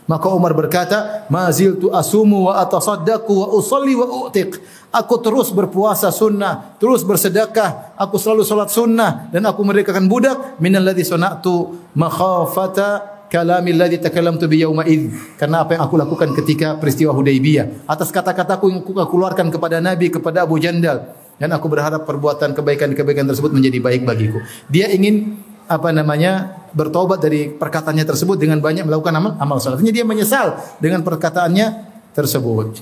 Maka Umar berkata, "Mazil tu asumu wa atasaddaqu wa usalli wa u'tiq." Aku terus berpuasa sunnah, terus bersedekah, aku selalu salat sunnah dan aku merdekakan budak. Minal ladzi sana'tu makhafata kalami alladhi takallamtu bi yauma id. Karena apa yang aku lakukan ketika peristiwa Hudaybiyah. Atas kata-kataku yang aku keluarkan kepada Nabi kepada Abu Jandal. Dan aku berharap perbuatan kebaikan-kebaikan tersebut menjadi baik bagiku. Dia ingin apa namanya bertobat dari perkataannya tersebut dengan banyak melakukan amal amal salat. dia menyesal dengan perkataannya tersebut.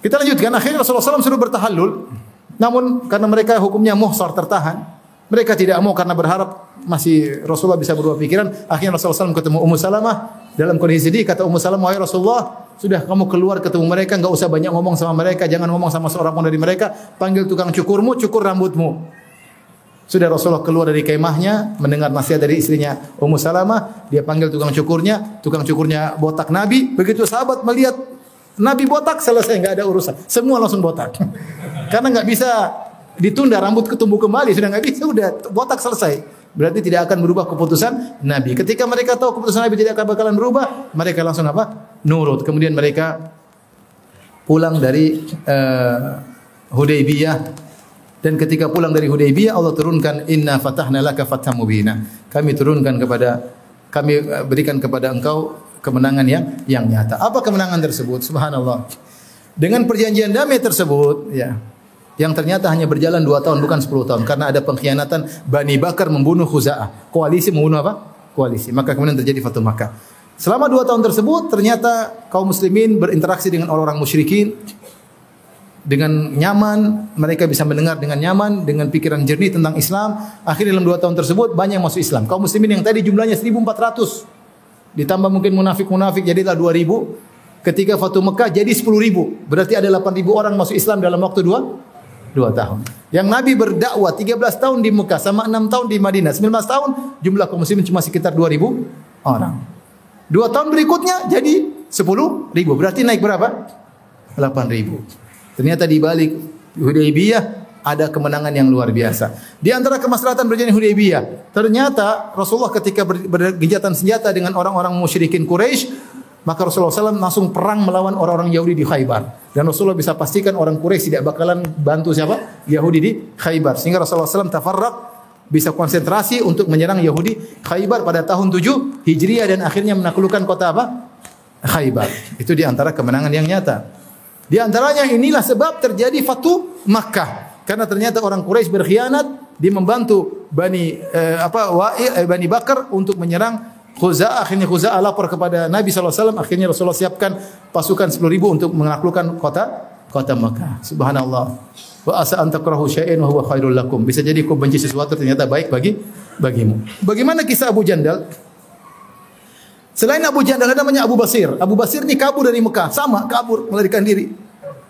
Kita lanjutkan akhirnya Rasulullah SAW suruh bertahallul. Namun karena mereka hukumnya muhsar tertahan, mereka tidak mau karena berharap masih Rasulullah bisa berubah pikiran. Akhirnya Rasulullah SAW ketemu Ummu Salamah dalam kondisi sedih. Kata Ummu Salamah, wahai Rasulullah, sudah kamu keluar ketemu mereka, enggak usah banyak ngomong sama mereka, jangan ngomong sama seorang pun dari mereka. Panggil tukang cukurmu, cukur rambutmu. Sudah Rasulullah keluar dari kemahnya, mendengar nasihat dari istrinya Ummu Salamah, dia panggil tukang cukurnya, tukang cukurnya botak Nabi. Begitu sahabat melihat Nabi botak, selesai nggak ada urusan. Semua langsung botak. Karena nggak bisa ditunda rambut ketumbuh kembali, sudah nggak bisa, sudah botak selesai berarti tidak akan berubah keputusan Nabi. Ketika mereka tahu keputusan Nabi tidak akan bakalan berubah, mereka langsung apa? Nurut. Kemudian mereka pulang dari uh, Hudaybiyah dan ketika pulang dari Hudaybiyah Allah turunkan inna fatahna laka fatham mubina. Kami turunkan kepada kami eh, berikan kepada engkau kemenangan yang yang nyata. Apa kemenangan tersebut? Subhanallah. Dengan perjanjian damai tersebut, ya, yang ternyata hanya berjalan dua tahun bukan sepuluh tahun karena ada pengkhianatan Bani Bakar membunuh Khuza'ah. Koalisi membunuh apa? Koalisi. Maka kemudian terjadi Fatu Makkah. Selama dua tahun tersebut ternyata kaum muslimin berinteraksi dengan orang-orang musyrikin dengan nyaman, mereka bisa mendengar dengan nyaman, dengan pikiran jernih tentang Islam. Akhirnya dalam dua tahun tersebut banyak yang masuk Islam. Kaum muslimin yang tadi jumlahnya 1400 ditambah mungkin munafik-munafik jadilah 2000. Ketika Fatu Mekah jadi 10 ribu. Berarti ada 8 ribu orang masuk Islam dalam waktu dua, dua tahun. Yang Nabi berdakwah 13 tahun di Mekah sama 6 tahun di Madinah. 19 tahun jumlah kaum muslimin cuma sekitar 2000 orang. Dua tahun berikutnya jadi 10 ribu. Berarti naik berapa? 8 ribu. Ternyata di balik Hudaybiyah ada kemenangan yang luar biasa. Di antara kemaslahatan berjalan Hudaybiyah, ternyata Rasulullah ketika bergejatan senjata dengan orang-orang musyrikin Quraisy, maka Rasulullah SAW langsung perang melawan orang-orang Yahudi di Khaybar. Dan Rasulullah bisa pastikan orang Quraisy tidak bakalan bantu siapa? Yahudi di Khaybar. Sehingga Rasulullah SAW tafarrak bisa konsentrasi untuk menyerang Yahudi Khaybar pada tahun 7 Hijriah dan akhirnya menaklukkan kota apa? Khaybar. Itu di antara kemenangan yang nyata. Di antaranya inilah sebab terjadi Fatu Makkah. Karena ternyata orang Quraisy berkhianat, dia membantu Bani eh, apa Wa'i eh, Bani Bakar untuk menyerang Khuza'ah. Akhirnya Khuza'ah lapor kepada Nabi SAW akhirnya Rasulullah siapkan pasukan 10 ribu untuk menaklukkan kota kota Makkah. Subhanallah. Wa asa an takrahu syai'an wa huwa khairul lakum. Bisa jadi kau benci sesuatu ternyata baik bagi bagimu. Bagaimana kisah Abu Jandal Selain Abu Jandal ada namanya Abu Basir. Abu Basir ini kabur dari Mekah, sama kabur melarikan diri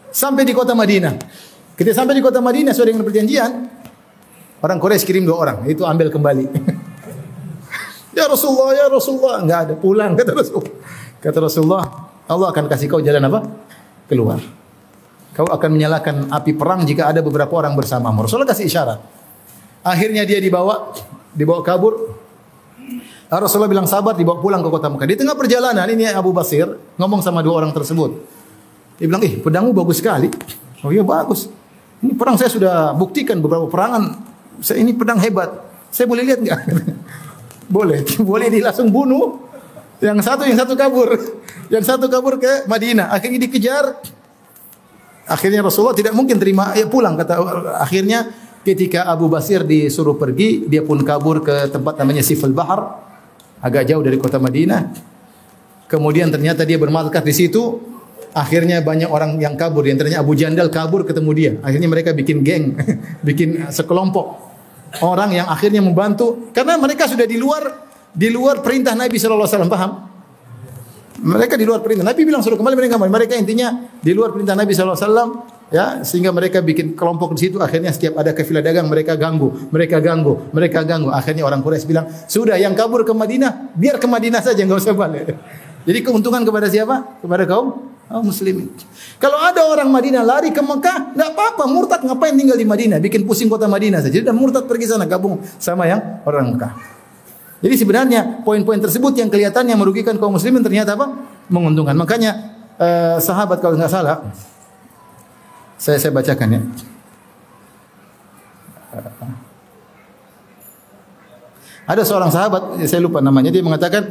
sampai di kota Madinah. Ketika sampai di kota Madinah sesuai dengan perjanjian, orang Quraisy kirim dua orang, itu ambil kembali. Ya Rasulullah, ya Rasulullah. Enggak ada, pulang kata Rasulullah. Kata Rasulullah, Allah akan kasih kau jalan apa? Keluar. Kau akan menyalakan api perang jika ada beberapa orang bersama. Rasulullah kasih isyarat. Akhirnya dia dibawa, dibawa kabur. Rasulullah bilang sabar, dibawa pulang ke kota Mekah. Di tengah perjalanan ini Abu Basir ngomong sama dua orang tersebut. Dia bilang, "Eh, pedangmu bagus sekali." Oh iya bagus. Ini perang saya sudah buktikan beberapa perangan. Saya ini pedang hebat. Saya boleh lihat enggak? Boleh, boleh dia langsung bunuh. Yang satu yang satu kabur. Yang satu kabur ke Madinah. Akhirnya dikejar. Akhirnya Rasulullah tidak mungkin terima ya pulang kata akhirnya ketika Abu Basir disuruh pergi, dia pun kabur ke tempat namanya Sifal Bahar, agak jauh dari kota Madinah. Kemudian ternyata dia bermarkas di situ. Akhirnya banyak orang yang kabur, di antaranya Abu Jandal kabur ketemu dia. Akhirnya mereka bikin geng, bikin sekelompok orang yang akhirnya membantu karena mereka sudah di luar di luar perintah Nabi wasallam, paham? Mereka di luar perintah. Nabi bilang suruh kembali mereka kembali. Mereka intinya di luar perintah Nabi wasallam ya sehingga mereka bikin kelompok di situ akhirnya setiap ada kafilah dagang mereka ganggu, mereka ganggu, mereka ganggu. Akhirnya orang Quraisy bilang, "Sudah yang kabur ke Madinah, biar ke Madinah saja enggak usah balik." Jadi keuntungan kepada siapa? Kepada kaum kaum muslimin. Kalau ada orang Madinah lari ke Mekah, enggak apa-apa, murtad ngapain tinggal di Madinah? Bikin pusing kota Madinah saja. Dan murtad pergi sana gabung sama yang orang Mekah. Jadi sebenarnya poin-poin tersebut yang kelihatannya merugikan kaum muslimin ternyata apa? Menguntungkan. Makanya eh, sahabat kalau nggak salah saya saya bacakan ya. Ada seorang sahabat, saya lupa namanya, dia mengatakan,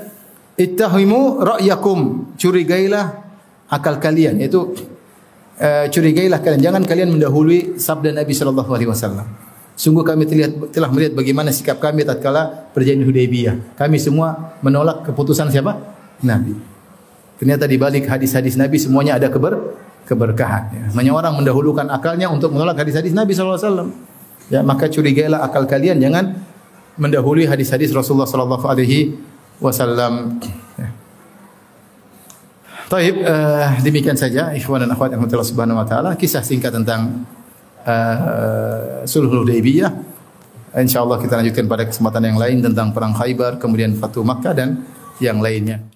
"Ittahimu ra'yakum." Curigailah akal kalian, yaitu uh, curigailah kalian, jangan kalian mendahului sabda Nabi sallallahu alaihi wasallam. Sungguh kami telah melihat bagaimana sikap kami tatkala perjanjian Hudaybiyah. Kami semua menolak keputusan siapa? Nabi. Ternyata di balik hadis-hadis Nabi semuanya ada keber keberkahan. Ya. Banyak orang mendahulukan akalnya untuk menolak hadis-hadis Nabi wasallam. Ya, maka curigailah akal kalian jangan mendahului hadis-hadis Rasulullah sallallahu alaihi wasallam. Ya. Taib, uh, demikian saja ikhwan dan akhwat yang Subhanahu wa taala kisah singkat tentang uh, Sulhul Hudaybiyah. Insyaallah kita lanjutkan pada kesempatan yang lain tentang perang Khaybar, kemudian Fatu Makkah dan yang lainnya.